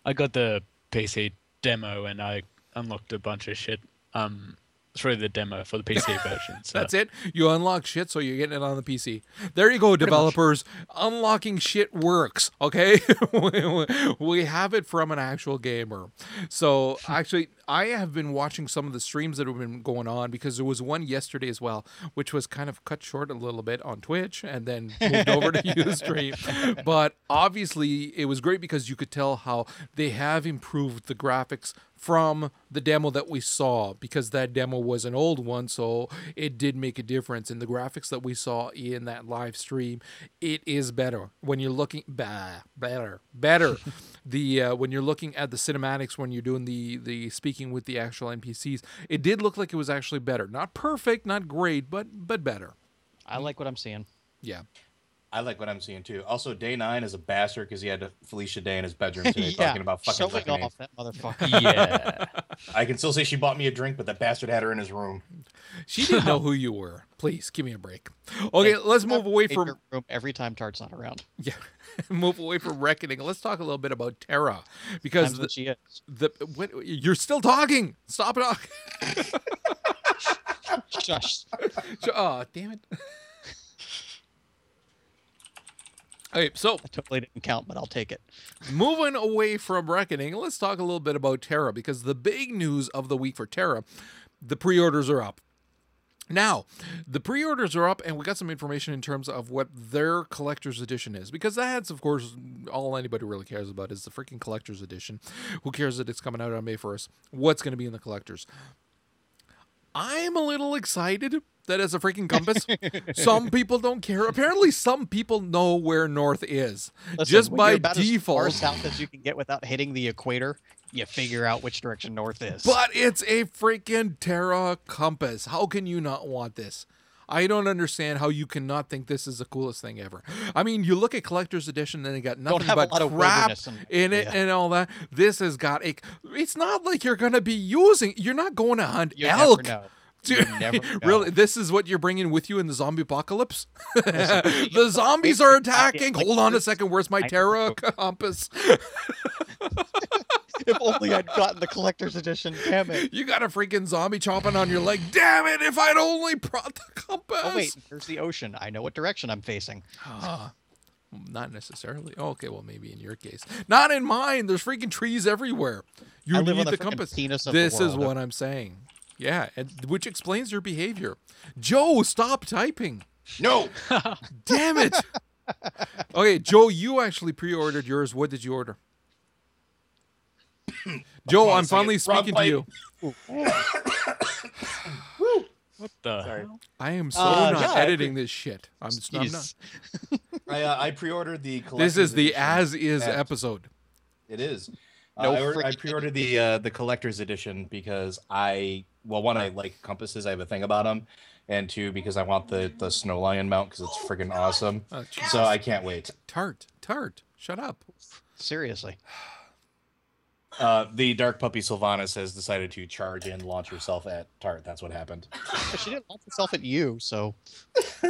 I got the PC demo and I unlocked a bunch of shit um through the demo for the PC version. So That's it. You unlock shit, so you're getting it on the PC. There you go, developers. Unlocking shit works. Okay, we, we have it from an actual gamer. So actually, I have been watching some of the streams that have been going on because there was one yesterday as well, which was kind of cut short a little bit on Twitch and then moved over to UStream. But obviously, it was great because you could tell how they have improved the graphics from the demo that we saw because that demo was an old one so it did make a difference. In the graphics that we saw in that live stream it is better. When you're looking bah, better better. The uh, when you're looking at the cinematics when you're doing the the speaking with the actual npcs it did look like it was actually better. Not perfect not great but but better. I like what I'm seeing. yeah I like what I'm seeing too. Also, Day Nine is a bastard because he had Felicia Day in his bedroom today yeah, talking about fucking showing reckoning. off that motherfucker. yeah. I can still say she bought me a drink, but that bastard had her in his room. she didn't know who you were please give me a break okay let's move away from room every time Tart's not around. Yeah, move away from reckoning. Let's talk a little bit about TERA, because Times the, she is. the what, you're still talking. Stop talking. Shush. oh, damn it. Okay, so I totally didn't count, but I'll take it. moving away from reckoning, let's talk a little bit about TERA because the big news of the week for TERA, the pre-orders are up. Now, the pre-orders are up, and we got some information in terms of what their collector's edition is, because that's, of course, all anybody really cares about is the freaking collector's edition. Who cares that it's coming out on May first? What's going to be in the collectors? I'm a little excited that as a freaking compass. some people don't care. Apparently, some people know where north is Listen, just when by you're about As far default. south as you can get without hitting the equator, you figure out which direction north is. But it's a freaking TERA compass. How can you not want this? I don't understand how you cannot think this is the coolest thing ever. I mean, you look at collector's edition and they got nothing but crap and- in it yeah. and all that. This has got a. It's not like you're gonna be using. You're not going to hunt you elk. Never know. Dude, You never know. really, this is what you're bringing with you in the zombie apocalypse? the zombies are attacking. Hold on a second. Where's my I- TERA compass? if only I'd gotten the collector's edition. Damn it. You got a freaking zombie chomping on your leg. Damn it! If I'd only brought the compass. Oh wait, there's the ocean. I know what direction I'm facing. Ah, not necessarily. Oh, okay, well maybe in your case. Not in mine. There's freaking trees everywhere. You I live need on the the compass. penis of the This is what I'm saying. Yeah, and, which explains your behavior. Joe, stop typing. No, Damn it. okay, Joe, you actually pre-ordered yours. What did you order? Joe, on a I'm finally Wrong speaking to you. What the? sorry. hell? I am so Uh, not yeah, I editing this shit. I'm, just, I'm not. Jeez. I uh, I pre-ordered the. This collector's is the edition as is at- episode. It is. No Uh, I, I pre-ordered the uh, the collector's edition because I well one I like compasses. I have a thing about them, and two because I want the the snow lion mount because it's freaking awesome. Oh, so I can't wait. Tart, tart. Shut up. Seriously. Uh, the dark puppy Sylvanas has decided to charge and launch herself at Tart. That's what happened. She didn't launch herself at you, so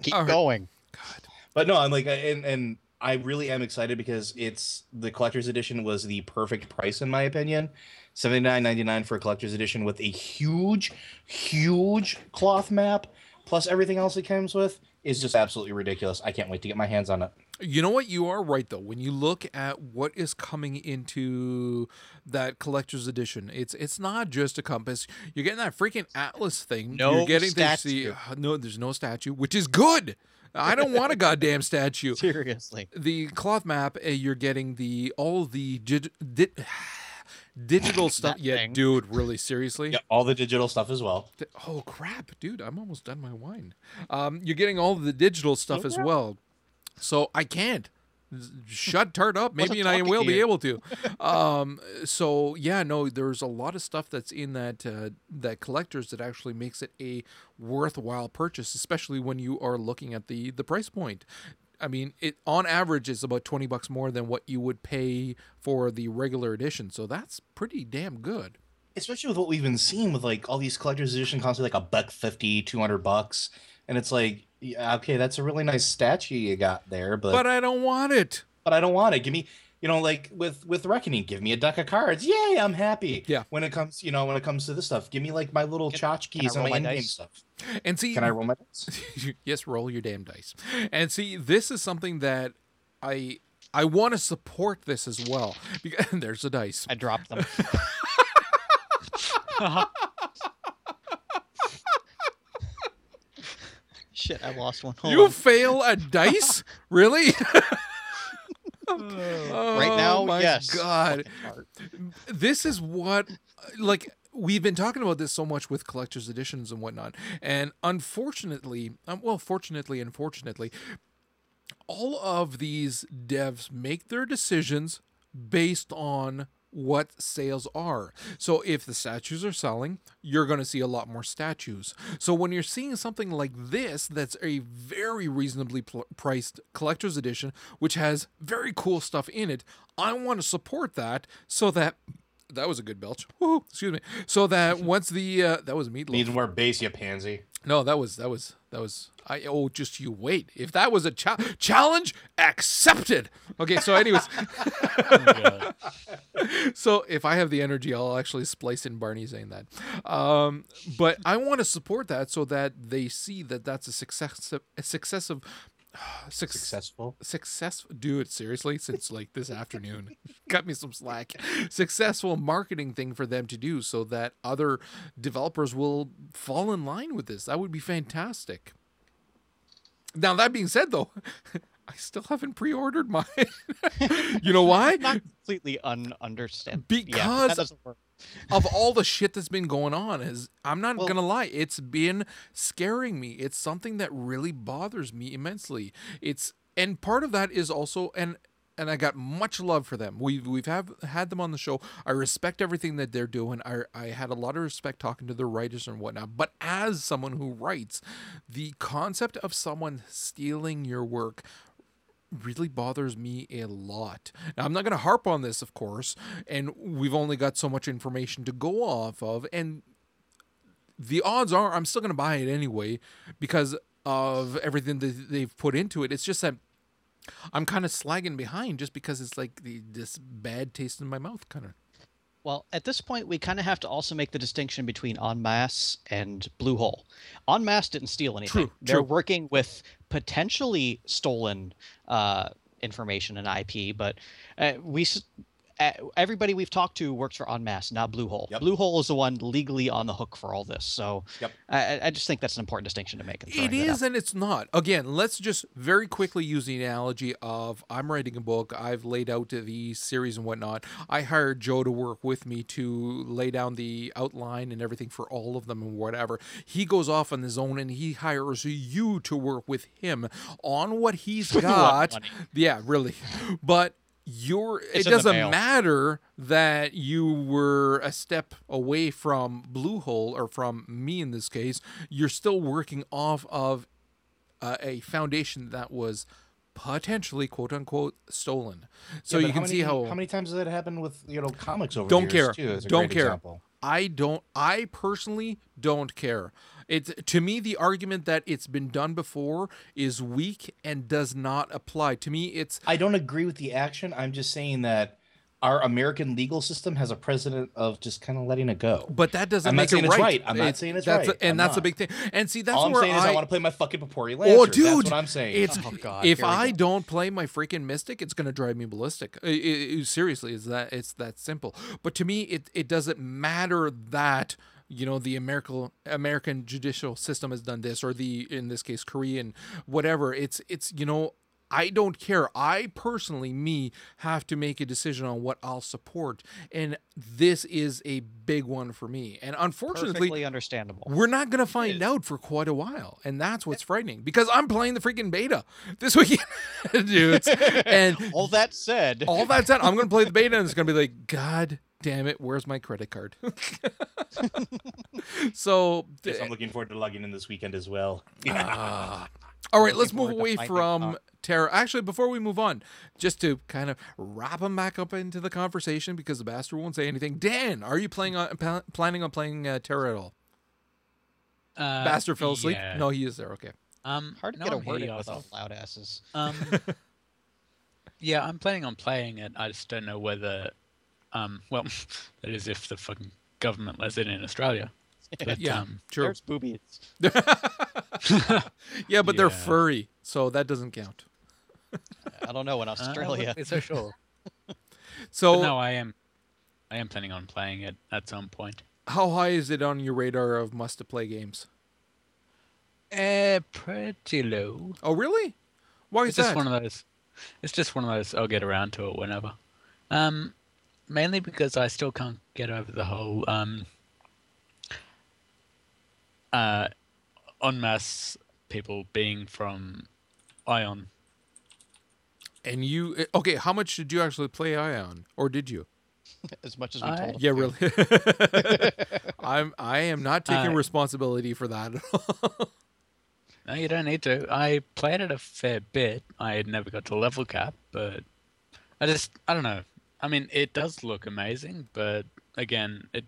keep All right. going. God. But no, I'm like, and and I really am excited because it's the collector's edition was the perfect price in my opinion. Seventy nine ninety nine for a collector's edition with a huge, huge cloth map plus everything else it comes with is just absolutely ridiculous. I can't wait to get my hands on it. You know what? You are right though. When you look at what is coming into that collector's edition, it's it's not just a compass. You're getting that freaking atlas thing. No You're getting to see. statue. No, there's no statue, which is good. I don't want a goddamn statue. Seriously. The cloth map. Uh, you're getting the all the dig- di- digital stuff. Yeah, thing. dude. Really, seriously. Yeah, all the digital stuff as well. Oh crap, dude! I'm almost done my wine. Um, you're getting all the digital stuff as well, so I can't shut Tart up. Maybe and I will be able to. Um, so yeah, no, there's a lot of stuff that's in that uh, that collectors that actually makes it a worthwhile purchase, especially when you are looking at the the price point. I mean, it on average is about twenty bucks more than what you would pay for the regular edition, so that's pretty damn good. Especially with what we've been seeing with like all these collector's edition constantly like a buck 50, 200 bucks. And it's like Yeah, okay, that's a really nice statue you got there, but But I don't want it. but I don't want it. Give me, you know, like with with reckoning, give me a deck of cards. Yay, I'm happy. Yeah. When it comes, you know, when it comes to this stuff, give me like my little tchotchkes roll and my my in game dice? stuff. And see, Can I roll my dice? yes, roll your damn dice. And see, this is something that I I want to support this as well. Because there's a dice. I dropped them. Shit, I lost one. Hold You on. fail a dice? really? right now, oh my yes. God. This is what like we've been talking about this so much with collector's editions and whatnot and unfortunately um, well fortunately unfortunately all of these devs make their decisions based on what sales are. So if the statues are selling, you're going to see a lot more statues. So when you're seeing something like this that's a very reasonably pl- priced collector's edition which has very cool stuff in it, I want to support that so that that was a good belch. Woo, excuse me. So that once the uh, that was meatloaf. Need more base, you pansy. No, that was that was that was I oh just you wait. If that was a cha- challenge accepted. Okay, so anyways. so if I have the energy, I'll actually splice in Barney saying that. Um, but I want to support that so that they see that that's a success a successive suc- Successful. success do it seriously since like this afternoon cut me some slack successful marketing thing for them to do so that other developers will fall in line with this that would be fantastic now that being said though i still haven't pre-ordered mine you know why Not completely un-understand. Because- yeah, of all the shit that's been going on is I'm not Well- gonna lie, it's been scaring me. It's something that really bothers me immensely. It's and part of that is also and and I got much love for them. We've we've have had them on the show. I respect everything that they're doing. I I had a lot of respect talking to the writers and whatnot. But as someone who writes, the concept of someone stealing your work really bothers me a lot. Now, I'm not going to harp on this, of course, and we've only got so much information to go off of, and the odds are I'm still going to buy it anyway because of everything that they've put into it. It's just that I'm kind of slagging behind just because it's like the, this bad taste in my mouth, kind of. Well, at this point, we kind of have to also make the distinction between En Masse and Blue Hole. En Masse didn't steal anything. True, They're true. working with potentially stolen uh, information and IP, but uh, we everybody we've talked to works for En Masse, not Blue Hole. Yep. Blue Hole is the one legally on the hook for all this. So Yep. I, I just think that's an important distinction to make. in It throwing that is out. and it's not. Again, let's just very quickly use the analogy of I'm writing a book. I've laid out the series and whatnot. I hired Joe to work with me to lay down the outline and everything for all of them and whatever. He goes off on his own and he hires you to work with him on what he's got. Yeah, really. But you're It's it doesn't matter that you were a step away from Blue Hole or from me in this case. You're still working off of uh, a foundation that was potentially quote unquote stolen. So Yeah, you can how see how how many times has that happened with you know comics over don't the years, care. too, don't care. example. I don't. I personally don't care. It's to me the argument that it's been done before is weak and does not apply. To me, it's I don't agree with the action. I'm just saying that our American legal system has a precedent of just kind of letting it go. but that doesn't I'm not make saying it right. right. I'm not It- saying it's that's right. and I'm that's a big thing. And see, that's All I'm where saying I, is I want to play my fucking Popori oh, Lancer. Oh, dude, That's dude! what I'm saying. It's Oh, God, if I go. don't play my freaking Mystic, it's gonna drive me ballistic. I- I- I- seriously, is that it's that simple. But to me, it it doesn't matter that you know the American American judicial system has done this, or the in this case Korean, whatever. It's it's you know. I don't care. I personally, me, have to make a decision on what I'll support, and this is a big one for me. And unfortunately, Perfectly understandable. we're not going to find out for quite a while. And that's what's frightening because I'm playing the freaking beta this weekend, dudes. And All that said, all that said, I'm going to play the beta and it's going to be like, God damn it, where's my credit card? so, Yes, I'm looking forward to logging in this weekend as well. ah. all right, let's move away from out. TERA. Actually, before we move on, just to kind of wrap them back up into the conversation because the bastard won't say anything. Dan, are you playing on, pa- planning on playing uh, TERA at all? Uh, Bastard fell asleep? yeah. No, he is there. Okay. Um, Hard to no, get a I'm word here, in with all loud asses. Um, yeah, I'm planning on playing it. I just don't know whether, um, well, that is if the fucking government lets it in Australia. But, Yeah, um, true. There's boobies. yeah, but they're furry, so that doesn't count. I don't know in Australia. wouldn't be so sure. So But no, I am, I am planning on playing it at some point. how high is it on your radar of must to play games? Uh, pretty low. Oh, really? Why is it's just one of those. It's just one of those. I'll get around to it whenever. Um, mainly because I still can't get over the whole um. Uh, en masse people being from Aion. and you eh, okay? How much did you actually play Aion, or did you? as much as we I- told them Yeah, really. I'm I am not taking Uh, responsibility for that at all. No, you don't need to. I played it a fair bit. I had never got to level cap, but I just I don't know. I mean, it does look amazing, but again, it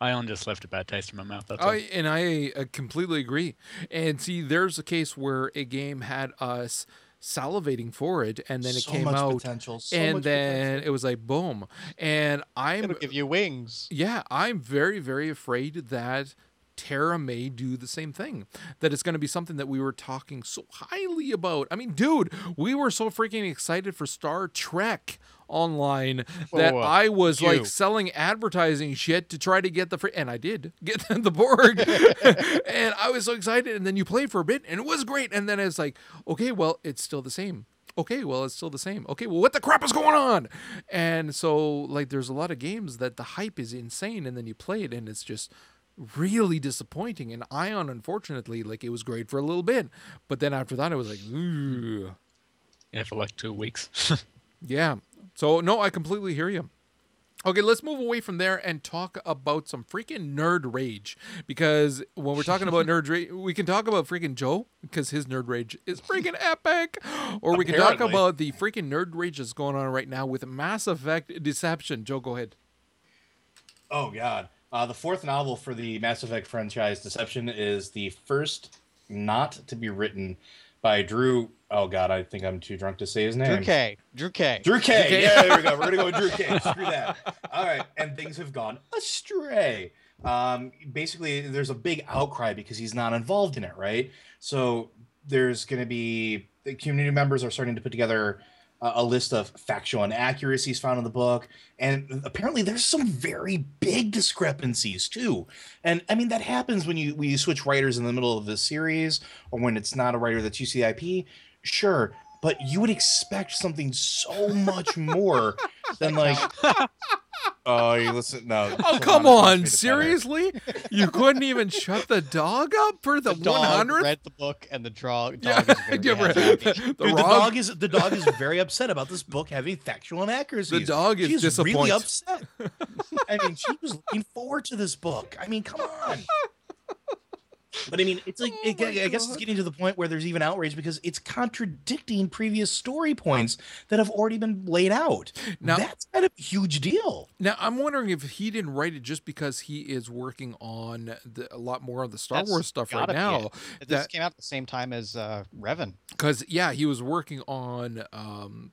Aion just left a bad taste in my mouth. That's all. I and I uh, completely agree. And see, there's a case where a game had us salivating for it, and then it So came much out, potential, so and much then it was like boom. And I'm It'll give you wings. yeah, I'm very very afraid that TERA may do the same thing. That it's going to be something that we were talking so highly about. I mean, dude, we were so freaking excited for Star Trek online that Whoa, whoa. I was like selling advertising shit to try to get the free and I did get the Borg. and I was so excited and then you played for a bit and it was great and then it's like, okay, well, it's still the same. Okay, well, it's still the same. Okay, well, what the crap is going on? And so, like, there's a lot of games that the hype is insane, and then you play it, and it's just really disappointing. And Aion, unfortunately, like, it was great for a little bit, but then after that, it was like, ooh, yeah, for like two weeks. yeah. So, no, I completely hear you. Okay, let's move away from there and talk about some freaking nerd rage. Because when we're talking about nerd rage, we can talk about freaking Joe because his nerd rage is freaking epic. Or we can talk about the freaking nerd rage that's going on right now with Mass Effect Deception. Joe, go ahead. Oh God! Uh, the fourth novel for the Mass Effect franchise, Deception, is the first not to be written by Drew. Oh God, I think I'm too drunk to say his name. Drew K. Drew K. Drew K. K. Yeah, there we go. We're gonna go with Drew K. Screw that. All right, and things have gone astray. Um, basically, there's a big outcry because he's not involved in it, right? So there's gonna be the community members are starting to put together a, a list of factual inaccuracies found in the book, and apparently there's some very big discrepancies too. And I mean that happens when you when you switch writers in the middle of the series, or when it's not a writer that's UCIP. Sure, but you would expect something so much more than like. Oh, you listen. No. Oh, hold come on. Seriously? You couldn't even shut the dog up for the, The dog 100th? read the book, and the dog, Yeah, dog is yeah, happy. right. Dude, The the dog is the dog is very upset about this book having factual inaccuracies. The dog is She's really upset. I mean, she was looking forward to this book. I mean, come on. But I mean, it's like Oh my I guess it's getting to the point where there's even outrage because it's contradicting previous story points that have already been laid out. Now- That's kind of a huge deal. Now, I'm wondering if he didn't write it just because he is working on the, a lot more of the Star That's Wars stuff right now. it. This That came out at the same time as uh, Revan. because yeah, he was working on um,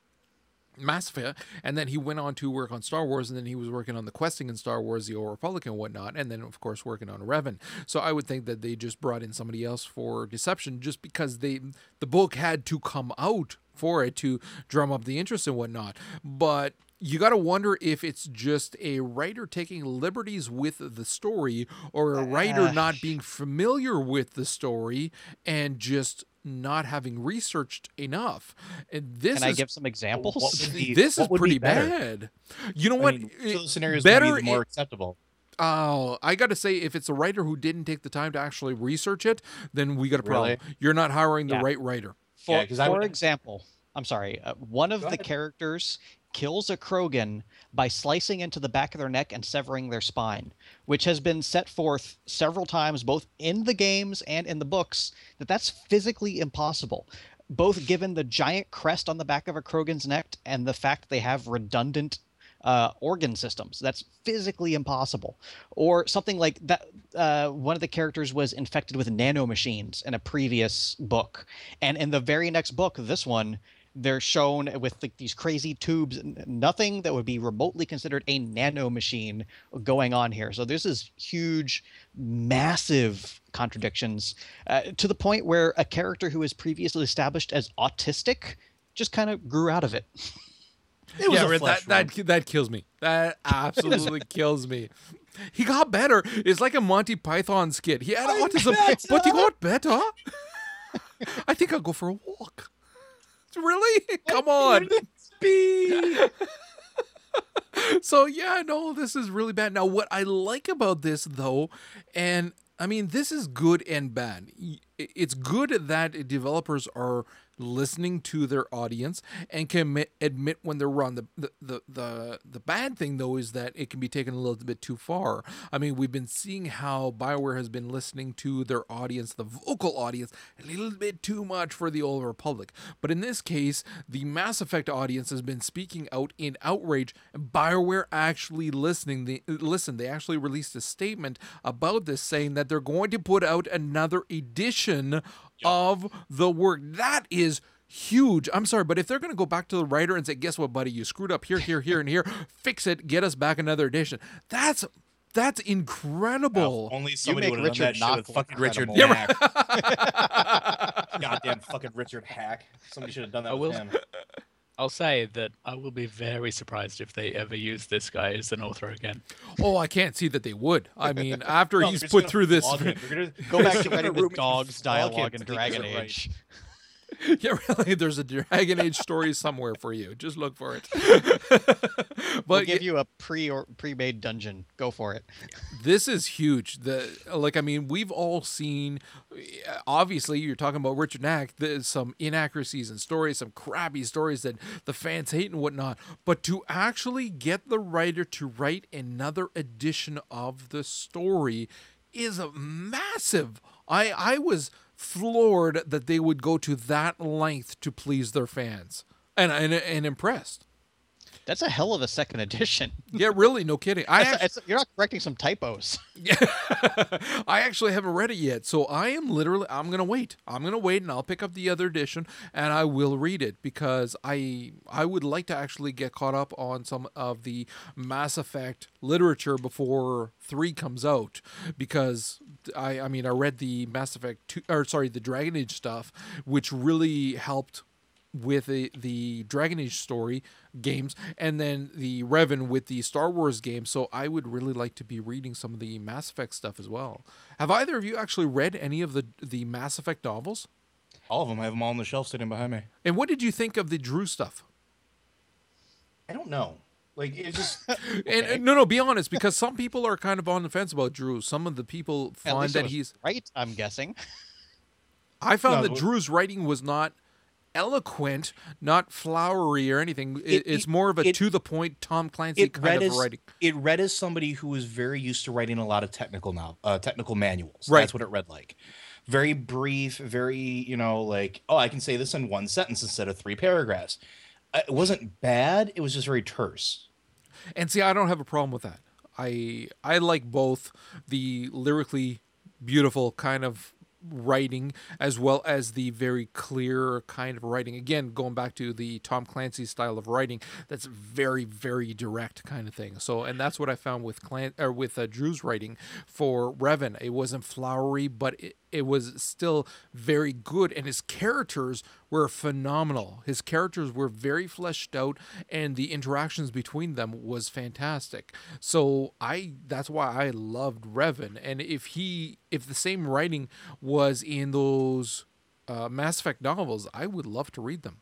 Mass Effect, and then he went on to work on Star Wars, and then he was working on the questing in Star Wars, the Old Republic, and whatnot, and then of course working on Revan. So I would think that they just brought in somebody else for Deception, just because they the book had to come out for it to drum up the interest and whatnot. But you got to wonder if it's just a writer taking liberties with the story or a writer not being familiar with the story and just not having researched enough. And this Can I is give some examples? Be- this is what would be pretty bad. You know I what? mean, It- so the scenarios better would be more i- acceptable. Oh, I got to say, if it's a writer who didn't take the time to actually research it, then we got a problem. Really? You're not hiring the Yeah. right writer. For, Yeah, 'cause I for would- example, I'm sorry, uh, one of Go the ahead. characters kills a Krogan by slicing into the back of their neck and severing their spine, which has been set forth several times, both in the games and in the books, that that's physically impossible. Both given the giant crest on the back of a Krogan's neck and the fact they have redundant uh, organ systems. That's physically impossible. Or something like that. Uh, one of the characters was infected with nanomachines in a previous book, and in the very next book, this one, they're shown with like these crazy tubes. Nothing that would be remotely considered a nanomachine going on here. So this is huge, massive contradictions uh, to the point where a character who was previously established as autistic just kind of grew out of it. It was yeah, a Red, flesh that, that that kills me. That absolutely kills me. He got better. It's like a Monty Python skit. He had I'm autism, but he got better. I think I'll go for a walk. Really? Come on. so yeah, no, this is really bad. Now, what I like about this though, and I mean, this is good and bad. It's good that developers are listening to their audience and can admit, admit when they're wrong. The, the the the the bad thing though is that it can be taken a little bit too far. I mean, we've been seeing how Bioware has been listening to their audience, the vocal audience, a little bit too much for the Old Republic. But in this case, the Mass Effect audience has been speaking out in outrage, and Bioware actually listening. They listen. They actually released a statement about this, saying that they're going to put out another edition of the work. That is huge. I'm sorry, but if they're going to go back to the writer and say, "Guess what, buddy? You screwed up here, here, here, and here. Fix it. Get us back another edition." That's that's incredible. Only somebody make would have done that Richard shit with fucking Richard incredible. Hack. Goddamn fucking Richard Knaak. Somebody should have done that I with will- him. I'll say that I will be very surprised if they ever use this guy as an author again. Oh, I can't see that they would. I mean, after No, he's put through this, flog him. They're gonna- Go back to gonna writing room with it, dogs dialogue in Dragon gets right. Age. yeah, really, there's a Dragon Age story somewhere for you. Just look for it. We'll but give you a pre or pre-made dungeon. Go for it. this is huge. The like, I mean, we've all seen. Obviously, you're talking about Richard Knaak. There's some inaccuracies in stories, some crappy stories that the fans hate and whatnot. But to actually get the writer to write another edition of the story is a massive. I I was floored that they would go to that length to please their fans, and and, and impressed. That's a hell of a second edition. Yeah, really, no kidding. I actually, it's- you're not correcting some typos. I actually haven't read it yet, so I am literally I'm gonna wait. I'm gonna wait, and I'll pick up the other edition, and I will read it because I I would like to actually get caught up on some of the Mass Effect literature before three comes out, because I I mean I read the Mass Effect two or sorry the Dragon Age stuff, which really helped with the, the Dragon Age story games and then the Revan with the Star Wars games. So I would really like to be reading some of the Mass Effect stuff as well. Have either of you actually read any of the the Mass Effect novels? All of them. I have them all on the shelf sitting behind me. And what did you think of the Drew stuff? I don't know. Like it just. And and no, no, be honest, because some people are kind of on the fence about Drew. Some of the people find that he's. right. I'm guessing. I found No, that the- Drew's writing was not eloquent, not flowery or anything. It, It- it's more of a it- to the point Tom Clancy It kind read of as writing. it read as somebody who was very used to writing a lot of technical now uh, technical manuals. Right. That's what it read like. Very brief, very you know like oh I can say this in one sentence instead of three paragraphs. Uh, It wasn't bad. It was just very terse. And see, I don't have a problem with that. I I like both the lyrically beautiful kind of writing as well as the very clear kind of writing. Again, going back to the Tom Clancy style of writing, that's very very direct kind of thing. So, and that's what I found with Clan or with uh, Drew's writing for Revan. It wasn't flowery, but it, it was still very good and his characters were phenomenal his characters were very fleshed out and the interactions between them was fantastic so i that's why i loved revan and if he if the same writing was in those uh, mass effect novels i would love to read them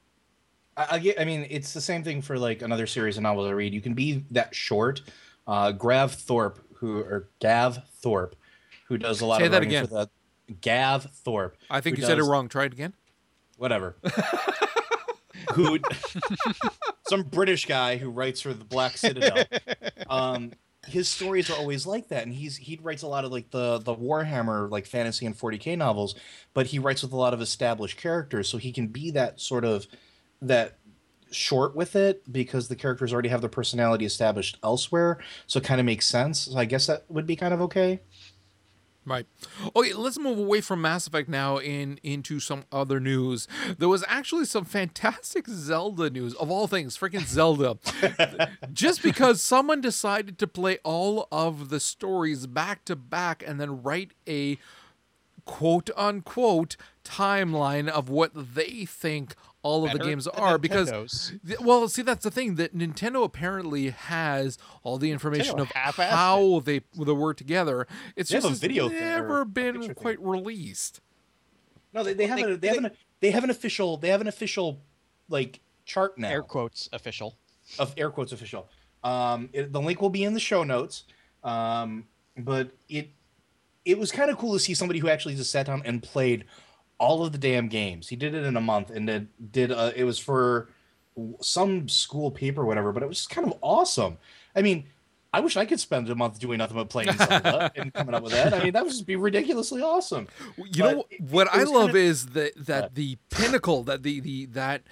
I, I get. I mean, it's the same thing for like another series of novels I read. You can be that short. Uh, Grav Thorpe, who or Gav Thorpe, who does a lot Say of that again. for the Gav Thorpe. i think you said it wrong try it again Whatever. who? some British guy who writes for the Black Citadel. Um, his stories are always like that, and he's he writes a lot of like the the Warhammer like fantasy and 40k novels, but he writes with a lot of established characters, so he can be that sort of that short with it because the characters already have their personality established elsewhere, so it kind of makes sense. So I guess that would be kind of okay. Right. Okay, let's move away from Mass Effect now in into some other news. There was actually some fantastic Zelda news of all things, freaking Zelda. Just because someone decided to play all of the stories back to back and then write a quote unquote timeline of what they think all of the games are because well see that's the thing that Nintendo apparently has all the information Nintendo of half-assed how they they work together it's They have just a it's video thing or never a been picture thing. quite released No, they, they have they- they have an they have an official they have an official like chart now Air quotes official. of air quotes official. Um, it, the link will be in the show notes. Um, but it it was kind of cool to see somebody who actually just sat down and played all of the damn games. He did it in a month and did did uh, it was for some school paper or whatever. But it was just kind of awesome. I mean. I wish I could spend a month doing nothing but playing Zelda and coming up with that. I mean, that would just be ridiculously awesome. you know what it I love kinda- is that that the pinnacle that the the that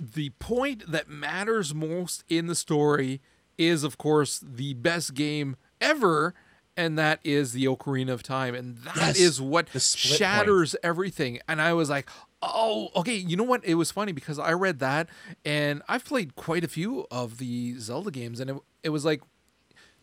the point that matters most in the story is of course the best game ever and that is the Ocarina of Time and that is Yes, what the split point. shatters everything. And I was like oh okay you know what? It was funny because I read that and I've played quite a few of the Zelda games and it, it was like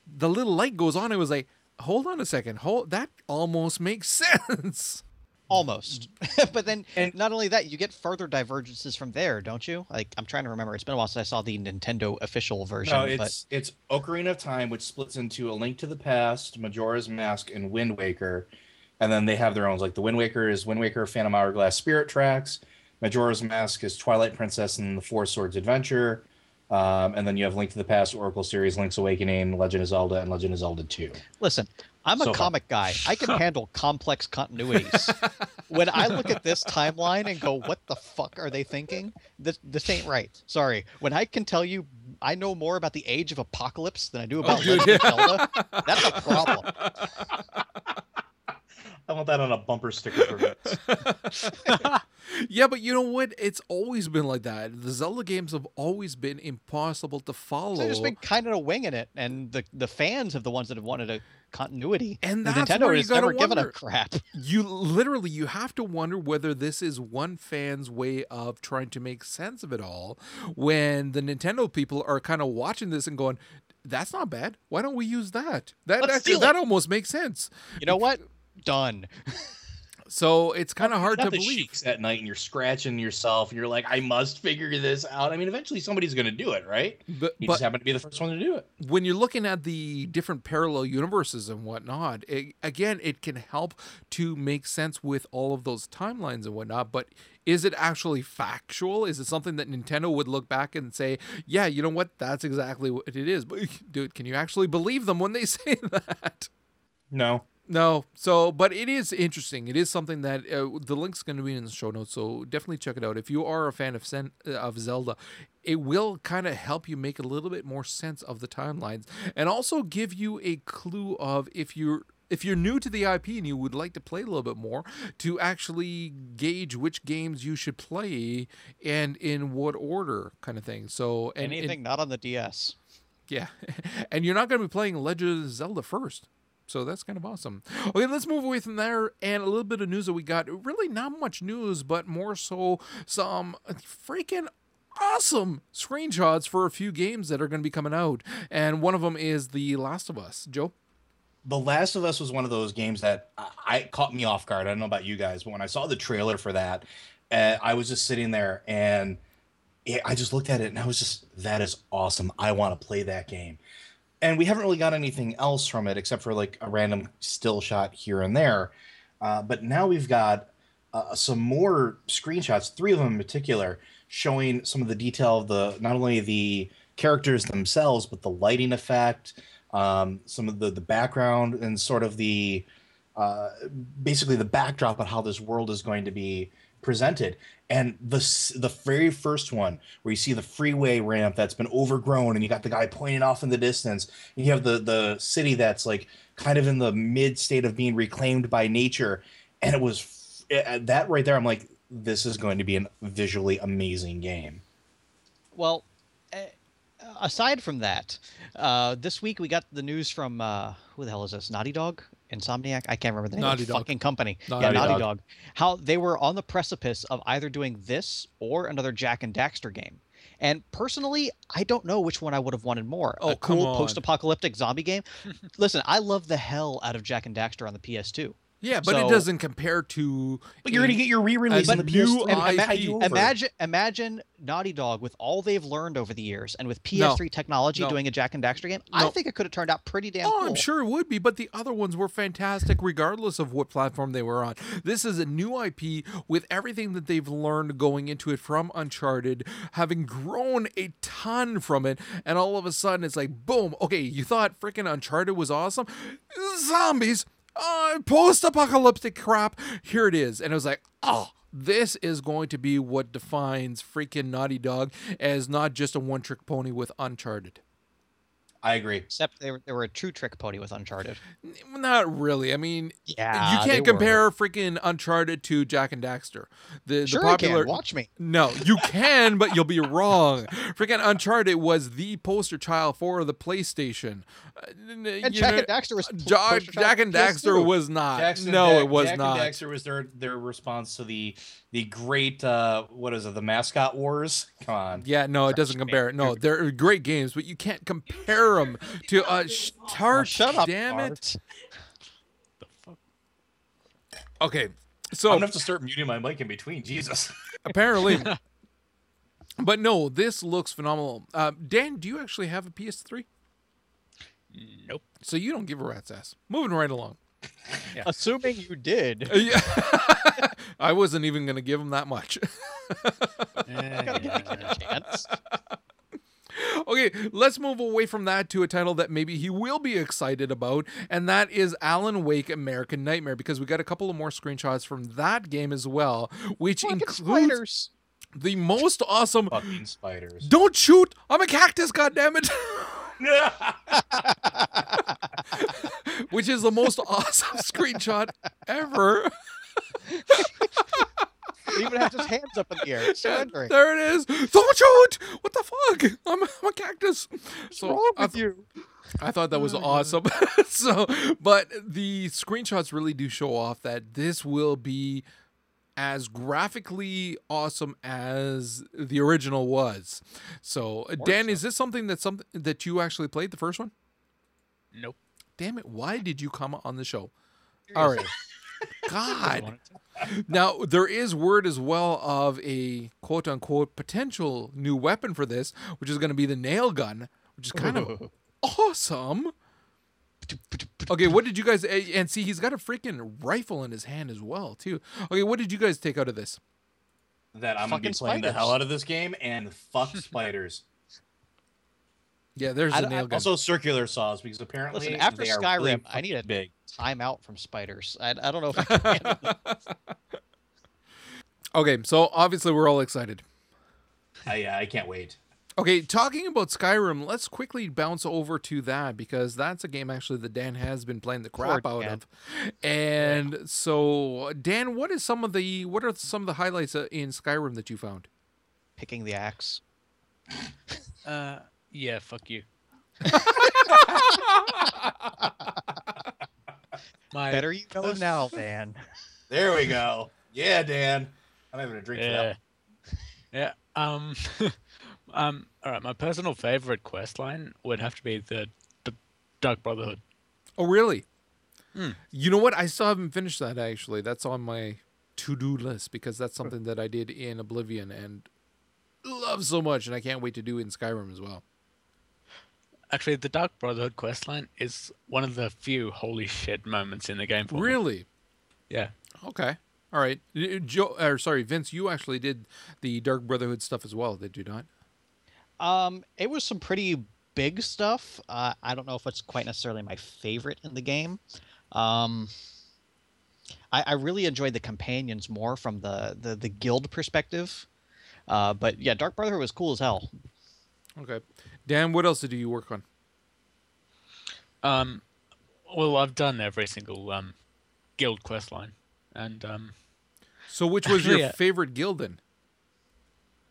the little light goes on it was like hold on a second hold that almost makes sense Almost. Mm. but then not only that, you get further divergences from there, don't you? Like I'm trying to remember. It's been a while since I saw the Nintendo official version. No, but it's it's Ocarina of Time, which splits into A Link to the Past, Majora's Mask, and Wind Waker, and then they have their own. Like the Wind Waker is Wind Waker, Phantom Hourglass, Spirit Tracks. Majora's Mask is Twilight Princess and the Four Swords Adventure, um, and then you have Link to the Past, Oracle series, Link's Awakening, Legend of Zelda, and Legend of Zelda Two. listen, I'm a So far. comic guy. I can handle complex continuities. when I look at this timeline and go, "What the fuck are they thinking?" This this ain't right. Sorry. When I can tell you, I know more about the Age of Apocalypse than I do about dude. Legend of Zelda. That's a problem. I want that on a bumper sticker for this. yeah, but you know what? It's always been like that. The Zelda games have always been impossible to follow. They've just been kind of winging it, and the the fans have the ones that have wanted a continuity. And The that's Nintendo where has gotta never given a wonder. crap. you literally you have to wonder whether this is one fan's way of trying to make sense of it all when the Nintendo people are kind of watching this and going that's not bad. Why don't we use that? That Let's that, that almost makes sense. You know what? Done. So it's kind of hard Not to believe. at night, and you're scratching yourself, and you're like, "I must figure this out." I mean, eventually somebody's going to do it, right? But, You but just happen to be the first one to do it. when you're looking at the different parallel universes and whatnot, it, again, it can help to make sense with all of those timelines and whatnot. But is it actually factual? Is it something that Nintendo would look back and say, "Yeah, you know what? That's exactly what it is." But dude, can you actually believe them when they say that? No. No. So, but it is interesting. It is something that uh, the link's going to be in the show notes. So definitely check it out. If you are a fan of Sen- uh, of Zelda, it will kind of help you make a little bit more sense of the timelines, and also give you a clue of if you're if you're new to the IP and you would like to play a little bit more, to actually gauge which games you should play and in what order, kind of thing. So, and, and- Anything not on the DS. yeah. And you're not going to be playing Legend of Zelda first. So that's kind of awesome. Okay, let's move away from there and a little bit of news that we got. Really not much news, but more so some freaking awesome screenshots for a few games that are going to be coming out. And one of them is The Last of Us. Joe? The Last of Us was one of those games that I, I caught me off guard. I don't know about you guys, but when I saw the trailer for that, uh, I was just sitting there and it, I just looked at it and I was just, that is awesome. I want to play that game. And we haven't really got anything else from it except for like a random still shot here and there. Uh, but now we've got uh, some more screenshots, three of them in particular, showing some of the detail of the not only the characters themselves, but the lighting effect, um, some of the the background, and sort of the uh, basically the backdrop of how this world is going to be presented. And the the very first one where you see the freeway ramp that's been overgrown, and you got the guy pointing off in the distance, and you have the the city that's like kind of in the mid state of being reclaimed by nature, and it was that right there. I'm like, this is going to be a visually amazing game. Well, uh, aside from that, uh, this week we got the news from uh, who the hell is this? Naughty Dog, Insomniac. I can't remember the name Naughty of the Dog. fucking company. Naughty yeah, Naughty Dog. Dog. How they were on the precipice of either doing this or another Jak and Daxter game. And personally, I don't know which one I would have wanted more. Oh, a cool post-apocalyptic zombie game. Listen, I love the hell out of Jak and Daxter on the PS2. Yeah, but it doesn't compare to. But you're gonna get your re-release a on the new PS2. IP. You. Imagine, imagine Naughty Dog with all they've learned over the years, and with PS3 technology No. doing a Jak and Daxter game. No. I think it could have turned out pretty damn Oh, cool. I'm sure it would be, but the other ones were fantastic regardless of what platform they were on. This is a new IP with everything that they've learned going into it from Uncharted, having grown a ton from it, and all of a sudden it's like, boom, okay, you thought freaking Uncharted was awesome? Zombies, uh, post apocalyptic crap, here it is. And it was like, oh, this is going to be what defines freaking Naughty Dog as not just a one trick pony with Uncharted. I agree. Except they were, they were a true trick pony with Uncharted. Not really. I mean, Yeah, you can't were. compare freaking Uncharted to Jak and Daxter. The, Sure the I popular can. Watch me. No, you can, but you'll be wrong. Freaking Uncharted was the poster child for the PlayStation. Uh, And you Jack know, and Daxter was Ja- poster child Jak and Daxter PS2. was not. Jackson no, Da- it was Jack not. And Daxter was their their response to the the great uh what is it the mascot wars? Come on. Yeah, no, it doesn't compare. No, they're great games, but you can't compare them to uh, sh- Tart. shut up, damn it. Bart. Okay, so I'm gonna have to start muting my mic in between. Jesus. apparently, but no, this looks phenomenal. Uh, Dan, do you actually have a PS3? Nope. So you don't give a rat's ass. Moving right along. Assuming you did. Uh, yeah. I wasn't even going to give him that much. Gotta give the kid a chance. Okay, let's move away from that to a title that maybe he will be excited about, and that is Alan Wake American Nightmare, because we got a couple of more screenshots from that game as well, which Fucking includes spiders. the most awesome. Fucking spiders. Don't shoot! I'm a cactus, goddammit! which is the most awesome screenshot ever. He even has his hands up in the air, surrendering. There it is. Don't shoot! What the fuck? I'm, I'm a cactus. So wrong I with th- you? I thought that was awesome. so, but the screenshots really do show off that this will be as graphically awesome as the original was. So, uh, Dan, is this something that something that you actually played the first one? Nope. Damn it! Why did you come on the show? All right. God. Now there is word as well of a quote unquote potential new weapon for this, which is going to be the nail gun, which is kind of awesome. Okay, what did you guys eh, and see? He's got a freaking rifle in his hand as well, too. Okay, what did you guys take out of this? that I'm gonna be Fucking playing the hell out of this game and fuck spiders. Yeah, there's I the d- nail gun. Also circular saws because apparently Listen, after they are really Skyrim, I need a big. Time out from spiders. I, I don't know if I can okay, so obviously we're all excited. I uh, I can't wait. Okay, talking about Skyrim, let's quickly bounce over to that because that's a game actually that Dan has been playing the crap Poor out Dan. of. And so, Dan, what is some of the what are some of the highlights uh, in Skyrim that you found? Picking the axe. Uh, yeah, fuck you. My Better you know pers- now, Dan. There we go. Yeah, Dan. I'm having a drink for Yeah. that. Yeah. Um. um. All right. My personal favorite quest line would have to be the, the Dark Brotherhood. Oh, really? Hmm. You know what? I still haven't finished that actually. That's on my to-do list because that's something that I did in Oblivion and love so much, and I can't wait to do in Skyrim as well. Actually, the Dark Brotherhood quest line is one of the few holy shit moments in the game. For me. Really? Yeah. Okay. All right. Joe, or sorry, Vince, you actually did the Dark Brotherhood stuff as well, did you not? Um, it was some pretty big stuff. Uh, I don't know if it's quite necessarily my favorite in the game. Um, I, I really enjoyed the companions more from the the, the guild perspective. Uh, but yeah, Dark Brotherhood was cool as hell. Okay. Dan, what else do you work on? Um. Well, I've done every single um, guild quest line, and um, So, which was your uh, favorite guild then?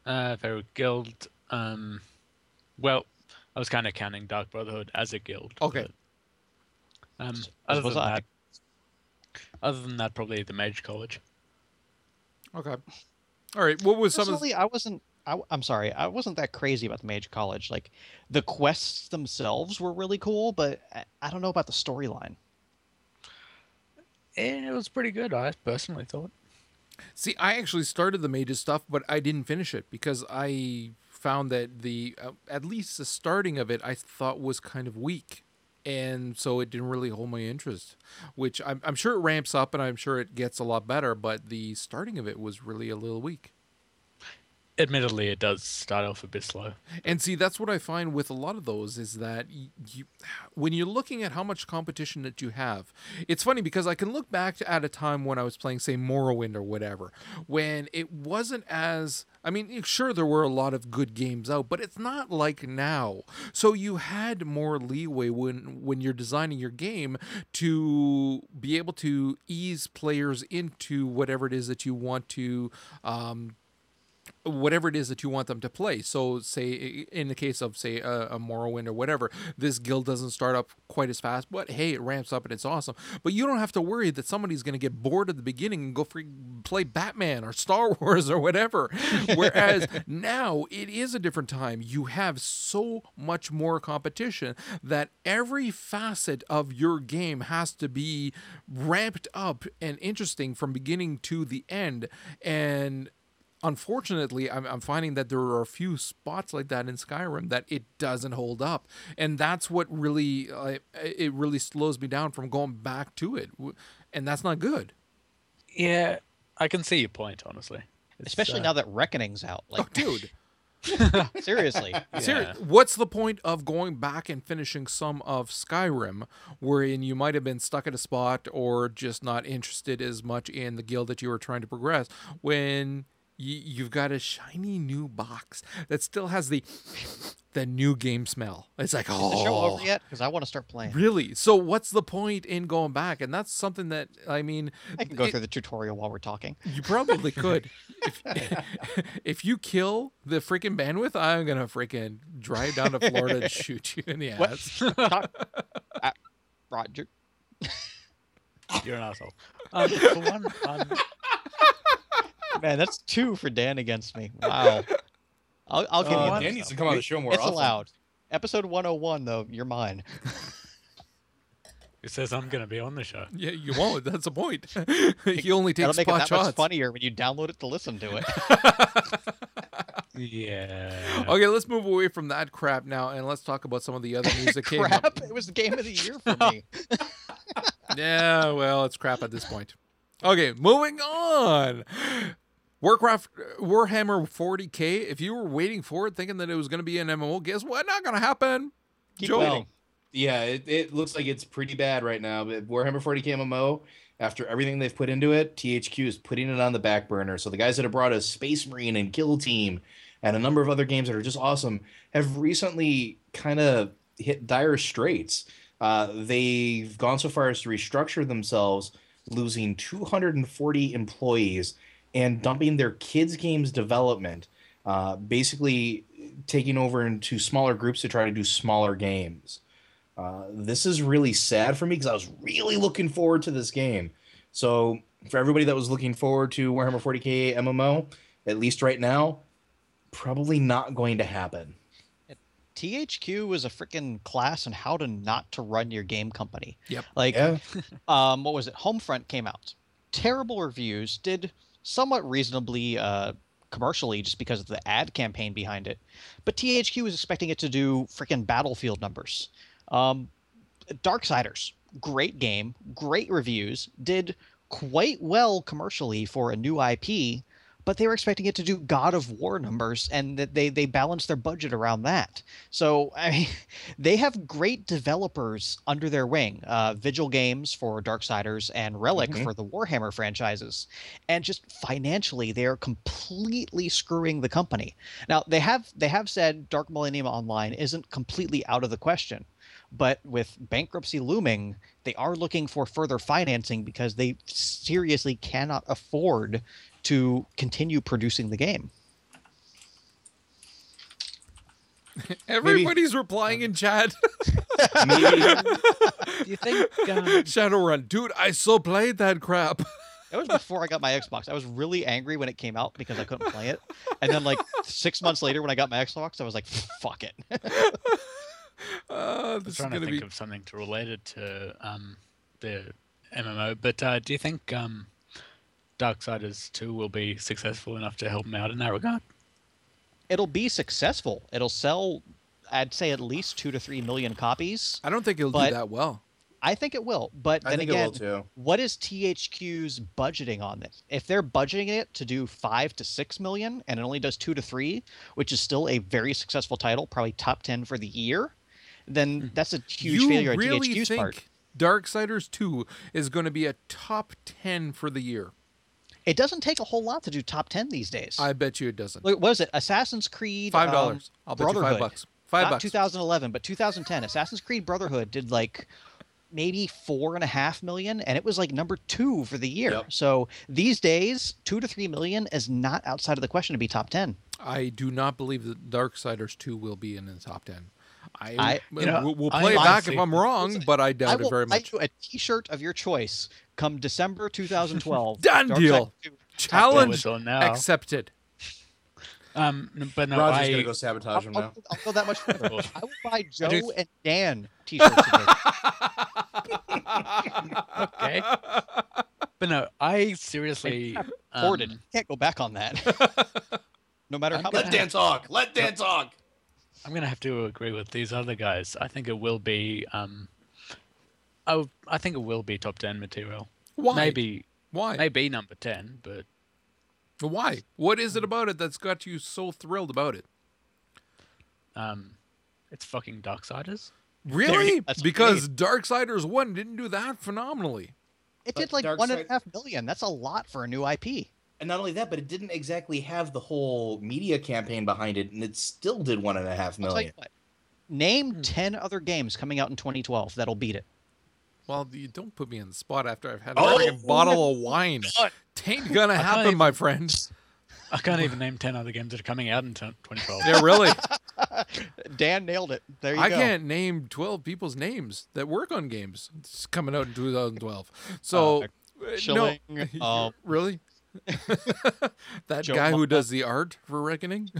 uh, favorite guild. Um, well, I was kind of counting Dark Brotherhood as a guild. Okay. but, um, other than I. that, other than that, probably the Mage College. Okay. All right. What was some of? Personally, I wasn't. I, am sorry, I wasn't that crazy about the Mage College. Like, the quests themselves were really cool, but I, I don't know about the storyline. Eh, It was pretty good. I personally thought. See, I actually started the mages stuff, but I didn't finish it because I found that the uh, at least the starting of it I thought was kind of weak, and so it didn't really hold my interest. Which I'm, I'm sure it ramps up and I'm sure it gets a lot better, but the starting of it was really a little weak. Admittedly, it does start off a bit slow. And see, that's what I find with a lot of those is that you, when you're looking at how much competition that you have, it's funny because I can look back at a time when I was playing, say, Morrowind or whatever, when it wasn't as. I mean, sure, there were a lot of good games out, but it's not like now. So you had more leeway when when you're designing your game to be able to ease players into whatever it is that you want to. Um, whatever it is that you want them to play. So, say in the case of say a, a Morrowind or whatever, this guild doesn't start up quite as fast, but hey, it ramps up and it's awesome. But you don't have to worry that somebody's going to get bored at the beginning and go free, play Batman or Star Wars or whatever. Whereas now it is a different time. You have so much more competition that every facet of your game has to be ramped up and interesting from beginning to the end. And unfortunately I'm, I'm finding that there are a few spots like that in skyrim that it doesn't hold up and that's what really uh, it really slows me down from going back to it and that's not good Yeah, I can see your point, honestly. It's, Especially uh, now that Reckoning's out. Like, dude seriously. Seri- what's the point of going back and finishing some of Skyrim, wherein you might have been stuck at a spot or just not interested as much in the guild that you were trying to progress, when you, you've got a shiny new box that still has the the new game smell? It's like, oh, Is oh, the show over yet? Because I want to start playing. Really? So what's the point in going back? And that's something that I mean, I can go it- through the tutorial while we're talking. you probably could. if, if you kill the freaking bandwidth, I'm gonna freaking drive down to Florida and shoot you in the What? ass. Uh, Roger. You're an asshole. Um, for one, um, Man, that's two for Dan against me. Wow. I'll, I'll give Uh, you Dan this, needs to come on the show more It's often. allowed. Episode 101, though, you're mine. it says I'm going to be on the show. Yeah, you won't. That's the point. he only takes That'll make it that shots. much funnier when you download it to listen to it. Yeah. Okay, let's move away from that crap now, and let's talk about some of the other news that came up. Crap! It was the game of the year for me. Yeah, well, it's crap at this point. Okay, moving on. Warcraft Warhammer 40k. If you were waiting for it, thinking that it was going to be an MMO, guess what? Not going to happen. Keep Joe, waiting. Yeah, it, it looks like it's pretty bad right now. But Warhammer 40k MMO, after everything they've put into it, THQ is putting it on the back burner. So the guys that have brought us Space Marine and Kill Team and a number of other games that are just awesome have recently kind of hit dire straits. Uh, they've gone so far as to restructure themselves, losing 240 employees and dumping their kids' games development, uh, basically taking over into smaller groups to try to do smaller games. Uh, this is really sad for me because I was really looking forward to this game. So for everybody that was looking forward to Warhammer 40k MMO, at least right now, probably not going to happen. THQ was a freaking class on how to not to run your game company. Yep. Like, Yeah. um, what was it? Homefront came out. Terrible reviews. Did somewhat reasonably uh, commercially just because of the ad campaign behind it. But THQ was expecting it to do freaking Battlefield numbers. Um, Darksiders, great game, great reviews, did quite well commercially for a new IP, but they were expecting it to do God of War numbers, and that they they balanced their budget around that. So I mean, they have great developers under their wing, uh, Vigil Games for Darksiders and Relic Mhm. for the Warhammer franchises, and just financially they are completely screwing the company. Now they have they have said Dark Millennium Online isn't completely out of the question but with bankruptcy looming, they are looking for further financing because they seriously cannot afford to continue producing the game. Everybody's replying in chat. Maybe Do you think? Um, Shadowrun, dude, I so played that crap. That was before I got my Xbox. I was really angry when it came out because I couldn't play it. And then like six months later when I got my Xbox, I was like, fuck it. Uh, I'm this is trying to gonna think be. of something to relate it to um, the MMO. But uh, do you think um, Darksiders 2 will be successful enough to help them out in that regard? It'll be successful. It'll sell, I'd say at least two to three million copies. I don't think it'll but- do that well. I think it will. But I then think again, it will too. what is THQ's budgeting on this? If they're budgeting it to do five to six million and it only does two to three, which is still a very successful title, probably top 10 for the year, then hmm. that's a huge you failure on really THQ's think part. Darksiders 2 is going to be a top 10 for the year? It doesn't take a whole lot to do top 10 these days. I bet you it doesn't. What is it? Assassin's Creed. Five um, dollars. I'll bet you five bucks. Five Not bucks. 2011, but 2010. Assassin's Creed Brotherhood did like maybe four and a half million, and it was like number two for the year. Yep. So these days, two to three million is not outside of the question to be top 10. I do not believe that Darksiders 2 will be in the top 10. I, I- you know, we'll, I play it back honestly- if I'm wrong, but I I doubt will it very buy much. you a T-shirt of your choice come December 2012. Done Dark deal. Challenge whistle now. accepted. Um, but no, Roger's I, gonna go sabotage him I'll, now. I'll, I'll go that much further. I will buy Joe do- and Dan T-shirts. okay. But no, I seriously Hoarded. um, Can't go back on that. no matter I'm how. Let Dan talk. Let Dan talk. I'm gonna have to agree with these other guys. I think it will be. Um, I, w- I think it will be top ten material. Why? Maybe Why? maybe number ten, but Why? What is it about it that's got you so thrilled about it? um, it's fucking Darksiders. Really? That's Because Darksiders 1 didn't do that phenomenally. It But did like Dark one and a half million. That's a lot for a new IP. And not only that, but it didn't exactly have the whole media campaign behind it, and it still did one and a half million. I'll tell you what. Name ten other games coming out in 2012 that'll beat it. Well, you don't put me in the spot after I've had a Oh, bottle of wine. Tain't gonna happen, even- my friend. I can't even name ten other games that are coming out in 2012. Yeah, really. Dan nailed it. There you I go. I can't name 12 people's names that work on games. It's coming out in 2012. So, uh, Schilling, no. um, really? that Joe guy who does the art for Reckoning?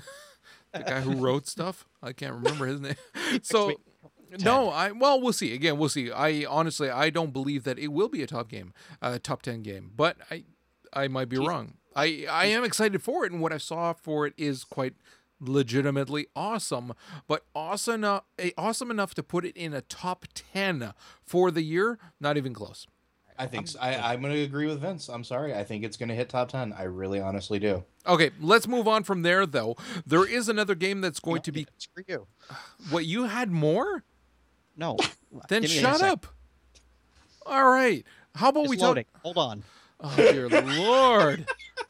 the guy who wrote stuff? I can't remember his name. So, no, I well, we'll see. Again, we'll see. I honestly, I don't believe that it will be a top game, a top 10 game, but I I might be wrong. I I am excited for it and what I saw for it is quite legitimately awesome, but awesome enough, eh, awesome enough to put it in a top 10 for the year, not even close. I think so. I, I'm going to agree with Vince. I'm sorry. I think it's going to hit top 10. I really honestly do. Okay, let's move on from there though. There is another game that's going to be Screw you. what you had more? No. Then Give me a shut up. All right. How about It's we talk. Hold on. Oh dear lord.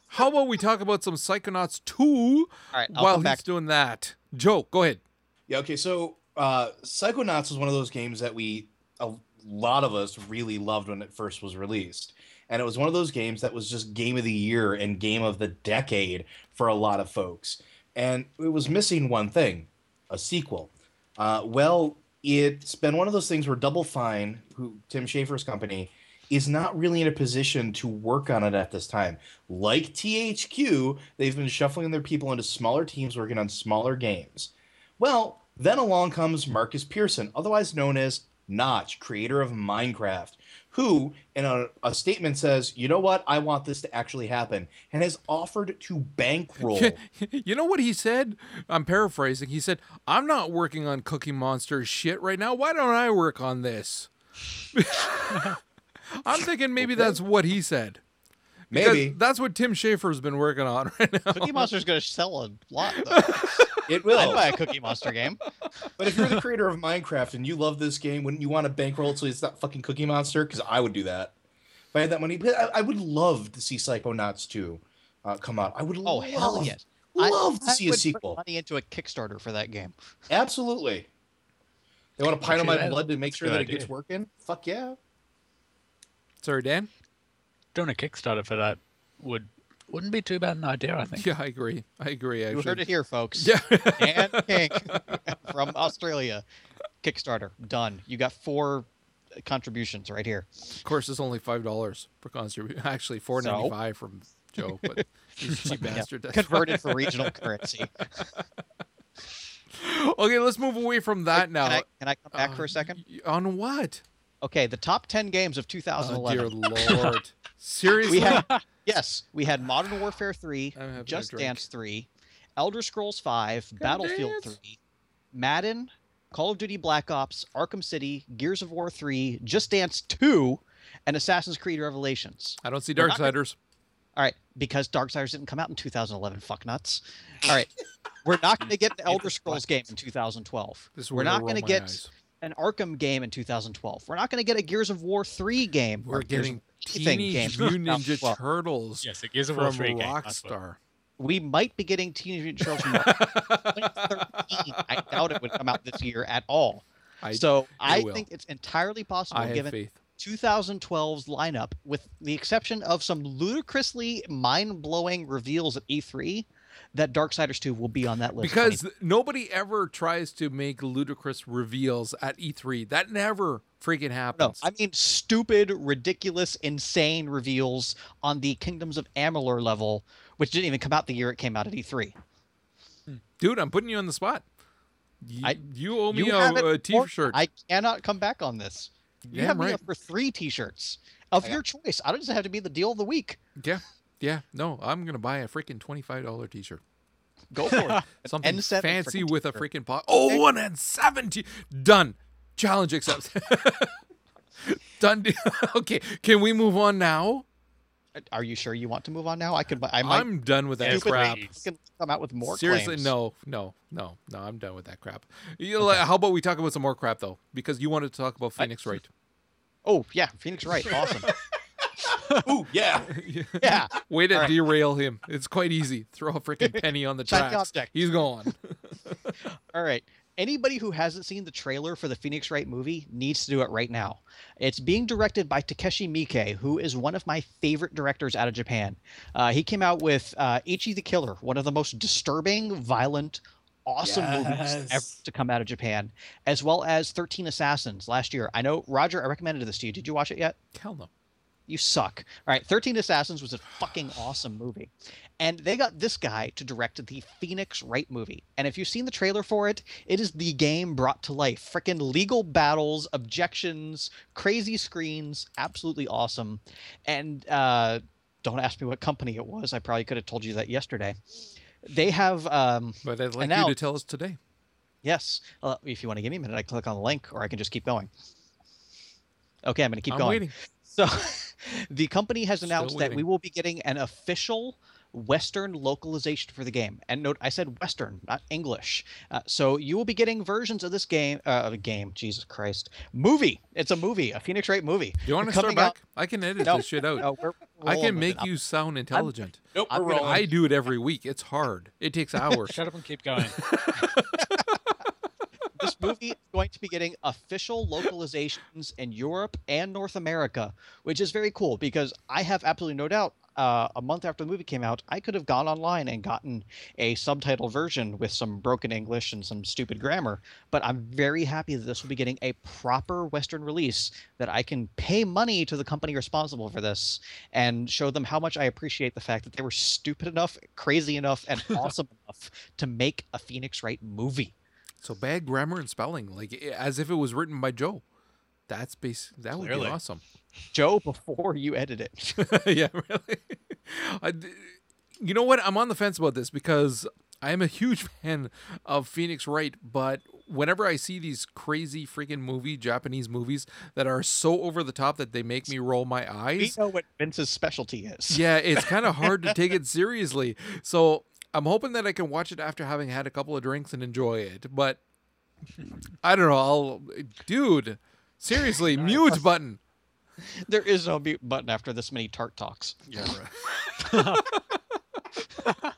How about we talk about some Psychonauts 2 All right. I'll while he's back. doing that? Joe, go ahead. Yeah, okay. So, uh, Psychonauts was one of those games that we, a lot of us really loved when it first was released. And it was one of those games that was just game of the year and game of the decade for a lot of folks. And it was missing one thing a sequel. Uh, well, it's been one of those things where Double Fine, who Tim Schafer's company, is not really in a position to work on it at this time. Like THQ, they've been shuffling their people into smaller teams working on smaller games. Well, then along comes Markus Persson, otherwise known as Notch, creator of Minecraft, who, in a, a statement, says, You know what? I want this to actually happen, and has offered to bankroll. you know what he said? I'm paraphrasing. He said, "I'm not working on Cookie Monster shit right now. Why don't I work on this?" I'm thinking maybe that's what he said. Because Maybe. that's what Tim Schafer's been working on right now. Cookie Monster's going to sell a lot, though. It will. I'd buy a Cookie Monster game. But if you're the creator of Minecraft and you love this game, wouldn't you want to bankroll it so it's not fucking Cookie Monster? Because I would do that. If I had that money, but I, I would love to see Psychonauts 2 uh, come out. I would Oh, love, hell yes. I- love to I see a would put sequel. money into a Kickstarter for that game. Absolutely. They want to pine on my blood to make sure good that it gets working? Fuck yeah. Sorry, Dan. Doing a Kickstarter for that would wouldn't be too bad an idea, I think. Yeah, I agree. I agree. Actually. You heard it here, folks. Yeah. Dan Pink from Australia. Kickstarter done. You got four contributions right here. Of course, it's only five dollars per contribution. Actually, four ninety five from Joe, but he's a cheap bastard. That's Converted fine. for regional currency. okay, let's move away from that now. Can I, can I come back for Uh, a second? On what? Okay, the top 10 games of Oh, dear 2011. lord! Seriously? we had yes, we had Modern Warfare 3, I'm having a Just. Dance 3, Elder Scrolls 5, Battlefield Dance. 3, Madden, Call of Duty Black Ops, Arkham City, Gears of War 3, Just Dance 2, and Assassin's Creed Revelations. I don't see We're Darksiders. All right, because Darksiders didn't come out in 2011, fuck nuts. All right, we're not going to get the Elder Scrolls game in 2012. This is we're not going to get eyes. An Arkham game in 2012. We're not going to get a Gears of War 3 game. We're getting of Teenage Mutant Ninja 2012. Turtles Yes, it gives a from War 3 game. Rockstar. We might be getting Teenage Mutant Turtles from 2013. I doubt it would come out this year at all. I, so I will. think it's entirely possible, I given faith. 2012's lineup, with the exception of some ludicrously mind-blowing reveals at E3, that Darksiders 2 will be on that list. Because nobody ever tries to make ludicrous reveals at E3. That never freaking happens. no. I mean stupid, ridiculous, insane reveals on the Kingdoms of Amalur level, which didn't even come out the year it came out at E E3. Dude, I'm putting you on the spot. You, I- you owe me You a, a t-shirt. I cannot come back on this. You Damn have me up for three T-shirts of your choice. I don't just have to be the deal of the week. Yeah, yeah. No, I'm gonna buy a freaking twenty-five dollar T-shirt. Go for it. Something N7 fancy with a t-shirt. freaking pot. Oh, one and seventy. Done. Challenge accepted. Done. deal. okay, can we move on now? Uh, are you sure you want to move on now? I could. I might. I'm done with that crap. please. can come out with more. Seriously, claims. no, no, no, no. I'm done with that crap. You know, like, How about we talk about some more crap though? Because you wanted to talk about Phoenix Wright. Oh yeah, Phoenix Wright, awesome. Ooh, yeah. yeah, Way to All right. derail him. It's quite easy. Throw a freaking penny on the Shiny tracks. He's gone. All right. Anybody who hasn't seen the trailer for the Phoenix Wright movie needs to do it right now. It's being directed by Takashi Miike, who is one of my favorite directors out of Japan. Uh, he came out with uh, Ichi the Killer, one of the most disturbing, violent, awesome movies ever to come out of Japan, as well as 13 Assassins last year. I know, Roger, I recommended this to you. Did you watch it yet? Hell no. You suck. All right, 13 Assassins was a fucking awesome movie. And they got this guy to direct the Phoenix Wright movie. And if you've seen the trailer for it, it is the game brought to life. Freaking legal battles, objections, crazy screens, absolutely awesome. And uh, don't ask me what company it was. I probably could have told you that yesterday. They have um, But I'd like you to tell us today. Yes. Uh, if you want to give me a minute, I click on the link, or I can just keep going. Okay, I'm going to keep I'm going. waiting. So, the company has announced that we will be getting an official Western localization for the game. And note, I said Western, not English. Uh, so you will be getting versions of this game. Uh, game, Jesus Christ, movie. It's a movie, a Phoenix Wright movie. Do you want to Coming start out- back? I can edit No, this shit out. no, we're I can make you sound intelligent. Nope, I'm we're gonna- rolling. I do it every week. It's hard. It takes hours. Shut up and keep going. movie is going to be getting official localizations in Europe and North America, which is very cool because I have absolutely no doubt. Uh, a month after the movie came out, I could have gone online and gotten a subtitle version with some broken English and some stupid grammar. But I'm very happy that this will be getting a proper Western release that I can pay money to the company responsible for this and show them how much I appreciate the fact that they were stupid enough, crazy enough, and awesome enough to make a Phoenix Wright movie. So bad grammar and spelling, like eh, as if it was written by Joe. That's base. That would Clearly. be awesome. Joe before you edit it. yeah, really. I d you know what? I'm on the fence about this because I am a huge fan of Phoenix Wright, but whenever I see these crazy freaking movie Japanese movies that are so over the top that they make me roll my eyes. we know what Vince's specialty is. yeah, it's kind of hard to take it seriously. So I'm hoping that I can watch it after having had a couple of drinks and enjoy it. But I don't know. I'll, dude, seriously, mute button. There is no mute button after this many tart talks. Yeah. Right.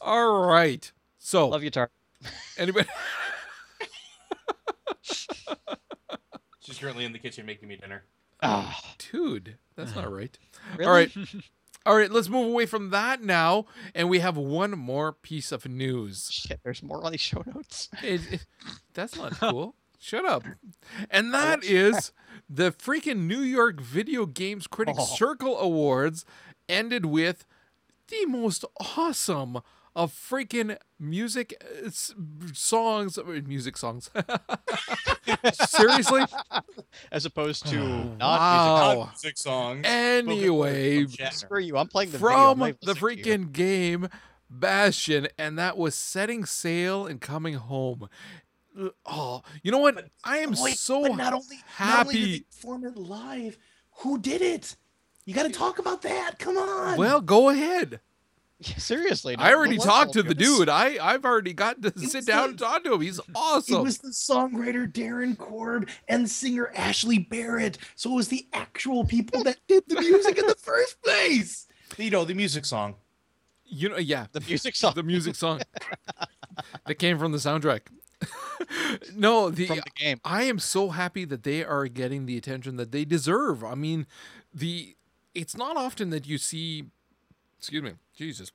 All right. So Love you, tart. anybody? She's currently in the kitchen making me dinner. Ah, Dude, that's not right. really? All right. All right, let's move away from that now, and we have one more piece of news. Shit, there's more on these show notes. It, it- that's not cool. Shut up. And that is the freaking New York Video Games Critics Oh. Circle Awards ended with the most awesome of freaking music uh, songs, uh, music songs. Seriously? As opposed to not Wow. Music songs. Anyway. Screw you. I'm playing the from I'm the listening to you. freaking game Bastion, and that was setting sail and coming home. Uh, Oh, you know what? I am Wait, so but not only Not only did happy. perform it live, who did it? You got to talk about that. Come on. Well, go ahead. Yeah, seriously. I already talked to love the dude. I I've already got to sit down the- and talk to him. He's awesome. It was the songwriter Darren Korb and singer Ashley Barrett. So it was the actual people that did the music in the first place. You know, the music song. You know, yeah, The music song. the music song that came from the soundtrack. no, the, from the game. I am so happy that they are getting the attention that they deserve. I mean, the it's not often that you see excuse me, Jesus.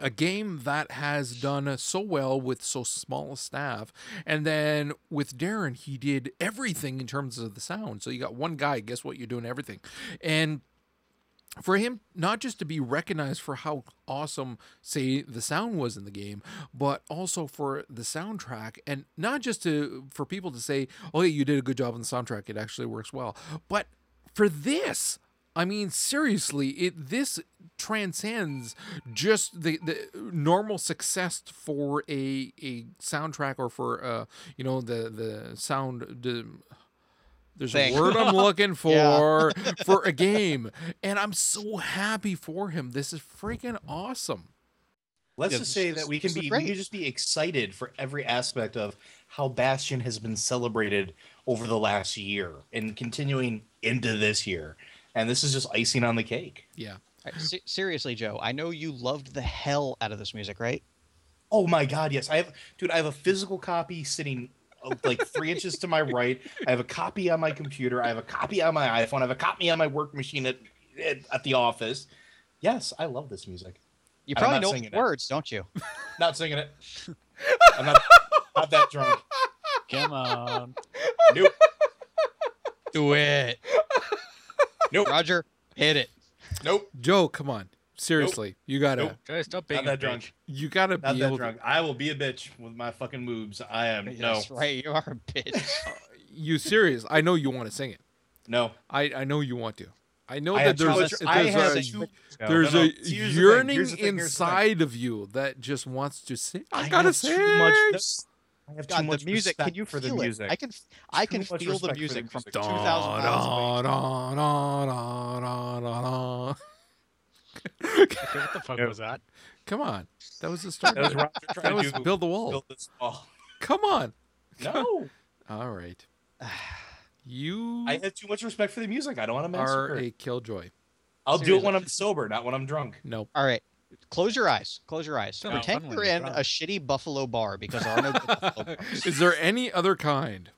A game that has done so well with so small a staff. And then with Darren, he did everything in terms of the sound. So you got one guy, guess what? You're doing everything. And for him not just to be recognized for how awesome say the sound was in the game but also for the soundtrack and not just to for people to say oh yeah you did a good job on the soundtrack it actually works well but for this I mean, seriously, it this transcends just the, the normal success for a a soundtrack or for uh you know the the sound the there's Thing. a word I'm looking Yeah. for for a game, and I'm so happy for him. This is freaking awesome. Let's Yeah, just say that we can be great. we can just be excited for every aspect of how Bastion has been celebrated over the last year and continuing into this year. And this is just icing on the cake. Yeah. All right, se- seriously, Joe. I know you loved the hell out of this music, right? Oh my god, yes. I have dude, I have a physical copy sitting uh, like three inches to my right. I have a copy on my computer. I have a copy on my iPhone. I have a copy on my work machine at at, at the office. Yes, I love this music. You I'm probably not know singing the it. words, don't you? Not singing it. I'm not, not that drunk. Come on. Nope. Do it. Nope. Roger, hit it. Nope. Joe, come on, seriously, you gotta Nope. Joe, stop being Not that drunk. you gotta Not be that able. drunk. I will be a bitch with my fucking moves. I am. No. That's right. You are a bitch. You serious? I know you want to sing it. No. I I know you want to. I know I that there's much- a, I there's have a, there's No, no. a See, here's the thing. yearning the thing. Here's the thing. inside of you that just wants to sing. I, I gotta sing. too much. I have too much the music. Can respect you for feel the it? music. I can. I can feel the respect the music from 2,000 miles away. Okay, what the fuck was that? Come on, that was the start. That was Roger that trying was to build the wall. build this wall. Come on. No. All right. You I have too much respect for the music. I don't want to are massacre. a killjoy. I'll do it when I'm sober, not when I'm drunk. Nope. All right. Close your eyes. Close your eyes. No, Pretend you're you're in a shitty Buffalo bar because there are no good Buffalo bars. Is there any other kind?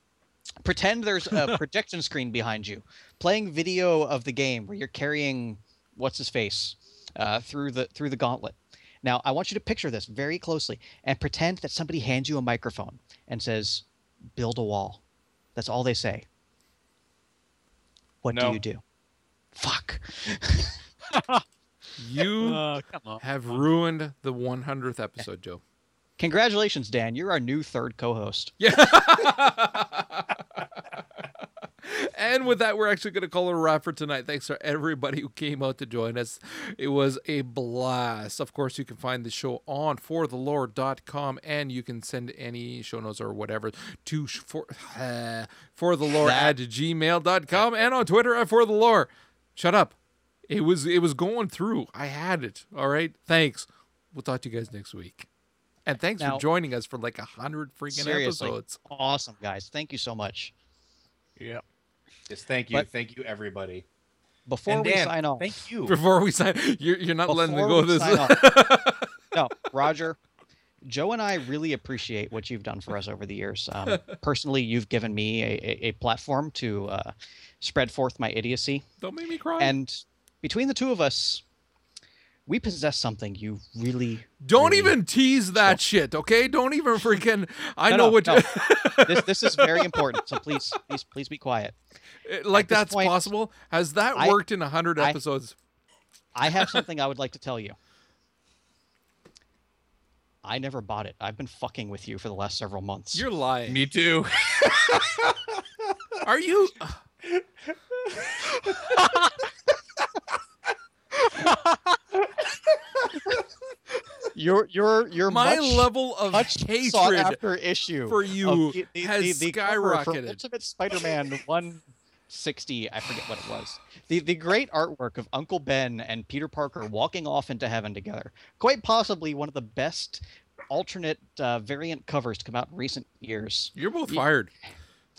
Pretend there's a projection screen behind you, playing video of the game where you're carrying what's his face uh, through the through the gauntlet. Now, I want you to picture this very closely and pretend that somebody hands you a microphone and says, "Build a wall." That's all they say. What No. do you do? Fuck. You Uh, come on. have ruined the 100th episode, Joe. Congratulations, Dan. You're our new third co-host. Yeah. and with that, we're actually going to call it a wrap for tonight. Thanks for everybody who came out to join us. It was a blast. Of course, you can find the show on forthelore.com and you can send any show notes or whatever to sh- for, uh, for the lore at gmail.com and on Twitter at for the lore. Shut up. It was it was going through. I had it. All right. Thanks. We'll talk to you guys next week. And thanks Now- for joining us for like a hundred freaking Seriously. episodes. Awesome, guys. Thank you so much. Yeah. Yes, thank you, But- thank you, everybody. Before and we Dan, sign off, thank you. Before we sign, you're, you're not letting me go this. sign no, Roger, Joe and I really appreciate what you've done for us over the years. Um, personally, you've given me a, a, a platform to uh, spread forth my idiocy, Don't make me cry. and between the two of us, we possess something you really Don't really- even tease that shit, okay? Don't even freaking. I No, know no, what. no. this this is very important. So please, please, please be quiet. Eh, like At that's point, possible. Has that I- worked in a hundred I- episodes? I have something I would like to tell you. I never bought it. I've been fucking with you for the last several months. You're lying. Me too. Are you? your your your My level of hatred after issue for you the- the- has the- the cover for skyrocketed. Ultimate Spider-Man 160. I forget what it was. The the great artwork of Uncle Ben and Peter Parker walking off into heaven together. Quite possibly one of the best alternate uh, variant covers to come out in recent years. You're both fired.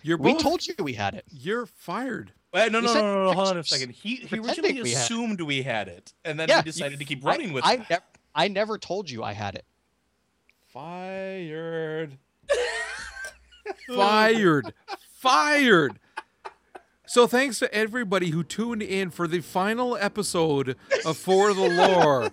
You're We both. told you we had it. You're fired. Wait, no, no, no, no, no, hold on a second. He he originally we had- assumed we had it, and then Yeah, he decided to keep I- running with I, it. nev- I never told you I had it. Fired. Fired. Fired. So thanks to everybody who tuned in for the final episode of For the Lore.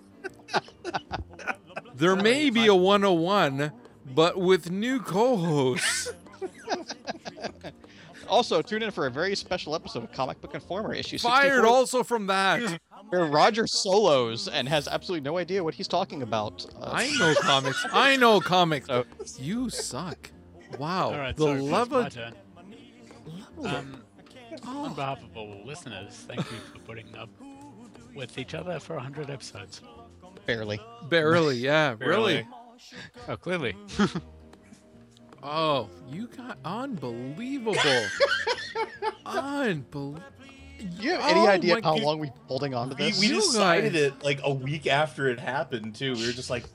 There may be a 101, but with new co-hosts. Also, tune in for a very special episode of Comic Book Informer issue 64, Fired also from that. where Roger solos and has absolutely no idea what he's talking about. Uh, I know comics. I know comics. So- You suck. Wow. All right, the sorry, love of turn. Um, On behalf of all listeners, thank you for putting up with each other for 100 episodes. barely. barely, yeah, really. Oh, clearly. Oh, you got unbelievable. Unbelievable. You have any Oh idea how God. long we've been holding on to this? we You decided guys- it like a week after it happened too. We were just like,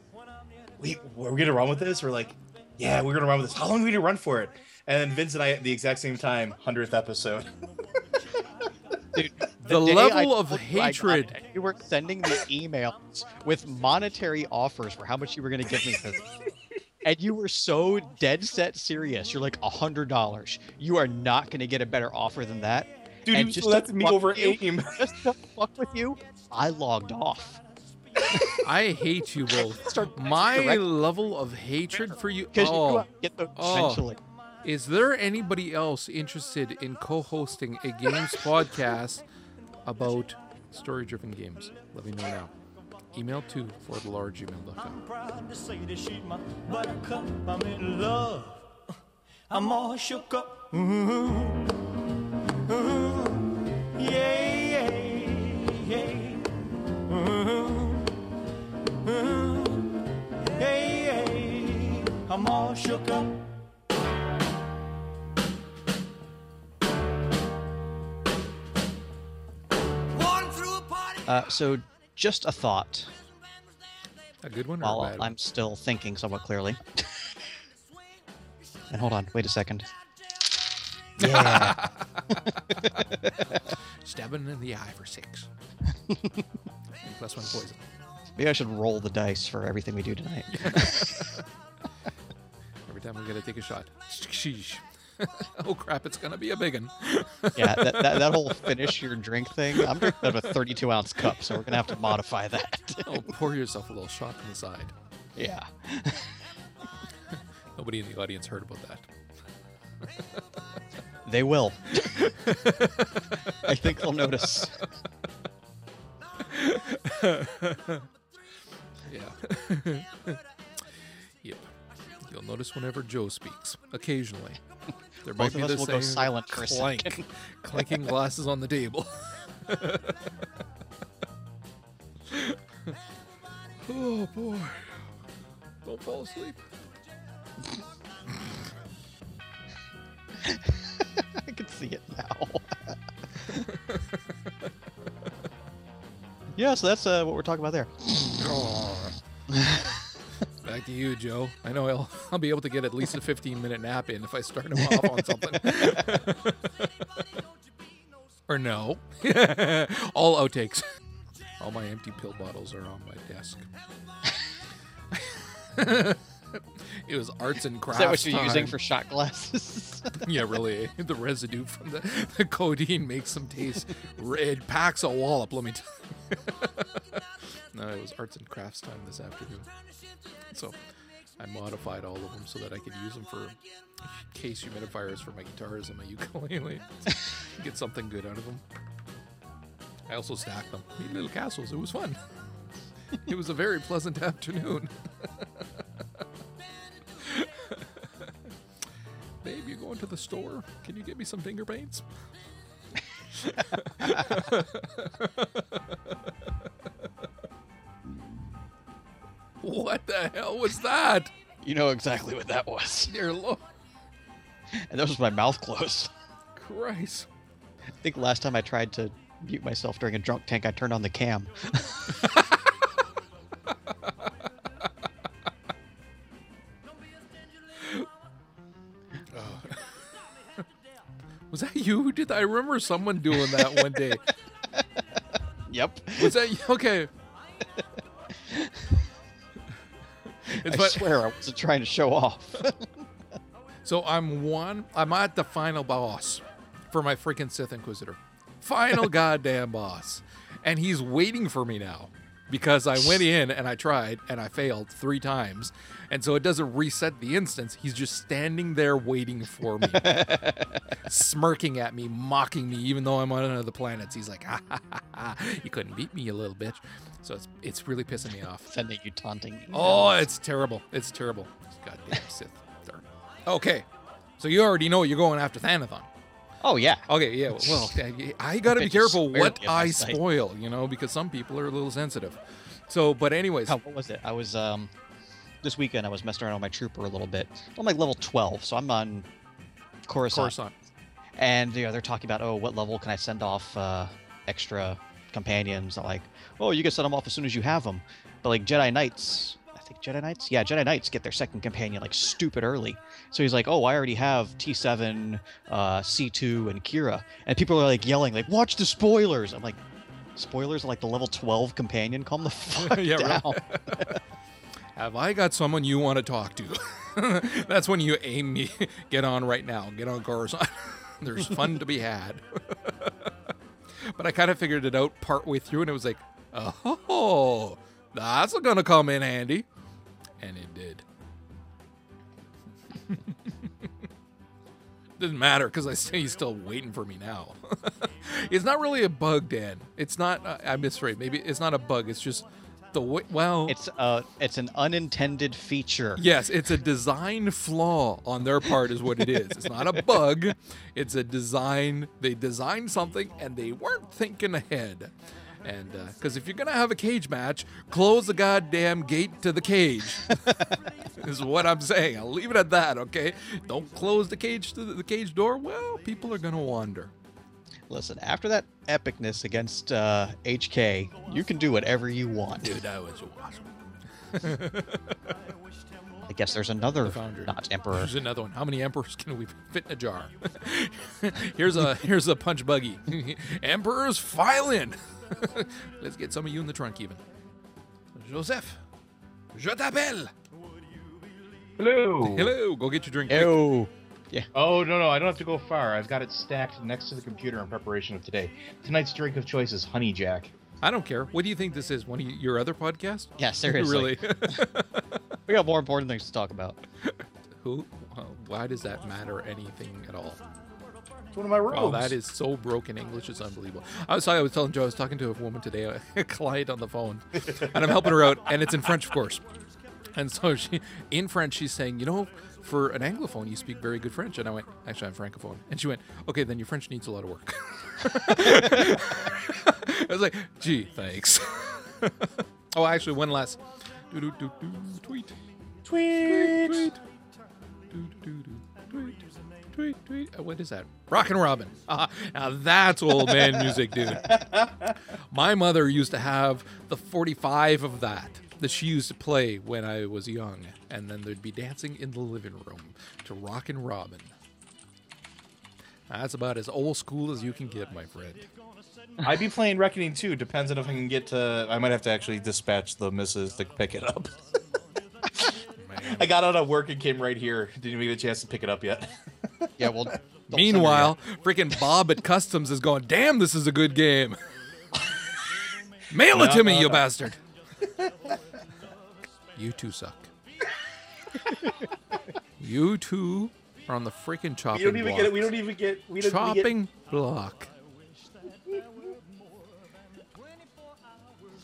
"Wait, are we gonna run with this?" We're like, "Yeah, we're gonna run with this. How long are we gonna run for it?" And then Vince and I at the exact same time, hundredth episode. Dude, The day level I of told you I got hatred. You were sending me emails with monetary offers for how much you were going to give me for this. And you were so dead set serious. You're like, a $100. You are not going to get a better offer than that. Dude, And just so that's me over with you- aim. Just to fuck with you, I logged off. I hate you both. Start My direct- level of hatred for you. Because you Oh, go get those Oh. is there anybody else interested in co-hosting a games podcast about story-driven games? Let me know now. Email to for the large gmail.com. proud to say that she's my buttercup. I'm in love. I'm all shook up. Ooh, ooh, yeah, yeah, yeah. Ooh, ooh, yeah, yeah. I'm all shook up. Uh, so, just a thought A good one or while a bad one? I'm still thinking somewhat clearly. and hold on, wait a second. Yeah. Stabbing in the eye for six. Plus one poison. Maybe I should roll the dice for everything we do tonight. Every time we gotta take a shot. Sheesh. oh crap! It's gonna be a big one. yeah, that, that, that whole finish your drink thing. I'm drinking out of a 32 ounce cup, so we're gonna have to modify that. oh, pour yourself a little shot on the side. yeah. Nobody in the audience heard about that. They will. I think they'll notice. Yeah. yep. You'll notice whenever Joe speaks. Occasionally. There Both might of us will go silent for a second. clanking glasses on the table. oh boy! Don't fall asleep. I can see it now. yeah, so that's uh, what we're talking about there. Back to you, Joe. I know I'll, I'll be able to get at least a 15 minute nap in if I start him off on something. or no. All outtakes. All my empty pill bottles are on my desk. it was arts and Is crafts. that what you're using for shot glasses? yeah, really. The residue from the, the codeine makes them taste red. Packs a wallop, let me tell you. Uh, it was arts and crafts time this afternoon. So I modified all of them so that I could use them for case humidifiers for my guitars and my ukulele. Get something good out of them. I also stacked them. Made little castles. It was fun. it was a very pleasant afternoon. Babe, you going to the store? Can you get me some finger paints? what the hell was that? You know exactly what that was. Dear Lord. And that was my mouth closed. Christ. I think last time I tried to mute myself during a drunk tank, I turned on the cam. Was that you who did that? I remember someone doing that one day. yep. Was that you? Okay. It's I swear I wasn't trying to show off. So I'm one. I'm at the final boss for my freaking Sith Inquisitor. Final goddamn boss, and he's waiting for me now because I went in and I tried and I failed three times, and so it doesn't reset the instance. He's just standing there waiting for me, smirking at me, mocking me, even though I'm on another planet. He's like, ha, ha, ha, ha, "You couldn't beat me, you little bitch." So it's it's really pissing me off. Sending you taunting. Oh, it's terrible. It's terrible. Goddamn Sith. Okay. So you already know you're going after Thanaton. Oh yeah. Okay, yeah. Well, I- got to be careful what I spoil, you know, because some people are a little sensitive. So, but anyways, Oh, what was it? I was um this weekend I was messing around with my trooper a little bit. I'm like level 12, so I'm on Coruscant. Coruscant. And you know, they're talking about, oh, what level can I send off uh, extra companions? I'm like, oh, you can send them off as soon as you have them. But like Jedi Knights, Jedi Knights, yeah, Jedi Knights get their second companion like stupid early. So he's like, oh, I already have T7, uh, C2, and Kira, and people are like yelling, like, watch the spoilers. I'm like, spoilers are like the level 12 companion. Calm the fuck Yeah, down. have I got someone you want to talk to? That's when you aim me. Get on right now. Get on Coruscant. There's fun to be had. but I kind of figured it out partway through, and it was like, oh, that's going to come in handy. And it did. Doesn't matter because I say he's still waiting for me now. it's not really a bug, Dan. It's not. Uh, I misread. Maybe it's not a bug. It's just the way. Well, It's uh, it's an unintended feature. Yes, it's a design flaw on their part, is what it is. It's not a bug. It's a design. They designed something and they weren't thinking ahead. And because if you're gonna have a cage match, close the goddamn gate to the cage. is what I'm saying. I'll leave it at that. Okay, don't close the cage to the, the cage door. Well, people are gonna wander. Listen, after that epicness against uh, HK, you can do whatever you want. Dude, that was awesome. I guess there's another founder. not emperor. There's another one. How many emperors can we fit in a jar? here's a here's a punch buggy. Emperors file in. Let's get some of you in the trunk even. Joseph, je t'appelle. Hello. Hello. Go get your drink. quick. Ew. Yeah. Oh no no, I don't have to go far. I've got it stacked next to the computer in preparation of today. Tonight's drink of choice is Honey Jack. I don't care. What do you think this is? One of your other podcasts? Yeah, seriously. really? We got more important things to talk about. Who? well, Why does that matter anything at all? It's one of my robes. Oh, that is so broken English. It's unbelievable. I was, I was telling Joe, I was talking to a woman today, a client on the phone, and I'm helping her out, and it's in French, of course. And so she, in French, she's saying, you know, for an Anglophone, you speak very good French. And I went, actually, I'm Francophone. And she went, okay, then your French needs a lot of work. I was like, gee, thanks. oh, actually, one last doo-doo-doo-doo, tweet. Tweet. Tweet. Doo-doo-doo-doo, Tweet. Tweet. Tweet. Uh, What is that? Rockin' Robin. Ah, now that's old man music, dude. My mother used to have the 45 of that that she used to play when I was young, and then there'd be dancing in the living room to Rockin' Robin. That's about as old school as you can get, my friend. I'd be playing Reckoning too. Depends on if I can get to. I might have to actually dispatch the missus to pick it up. I got out of work and came right here. Didn't even get a chance to pick it up yet. Yeah, well. Meanwhile, freaking Bob at Customs is going, damn, this is a good game. Mail it No, to me, no, you bastard. You two suck. you two are on the freaking chopping We don't even block. get it. We don't even get. We don't we get- chopping block.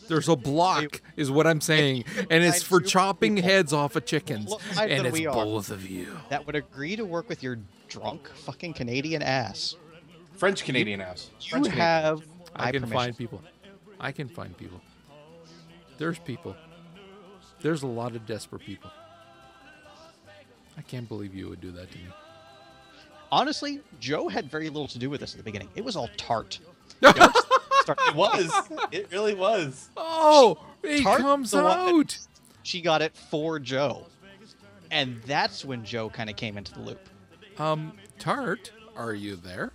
There's a block, is what I'm saying, and it's for chopping heads off of chickens, Higher and it's we are both of you. That would agree to work with your drunk fucking Canadian ass. French Canadian ass. You French Canadian. have. I can permission. find people. I can find people. There's people. There's a lot of desperate people. I can't believe you would do that to me. Honestly, Joe had very little to do with this at the beginning. It was all Tart. It was. It really was. Oh, he Tart comes the one that- out. She got it for Joe. And that's when Joe kind of came into the loop. Um, Tart, are you there?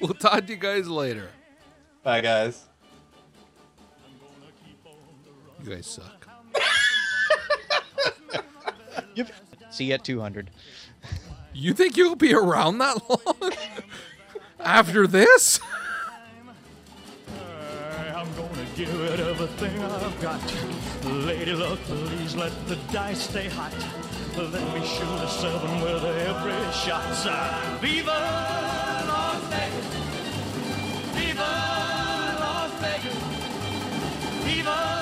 We'll talk to you guys later. Bye, guys. You guys suck. Yep. See you at 200. You think you'll be around that long? After this? Give it everything I've got. Lady luck, please let the dice stay hot. Let me shoot a seven with every shot. Uh, Viva Las Vegas! Viva Las Vegas! Viva!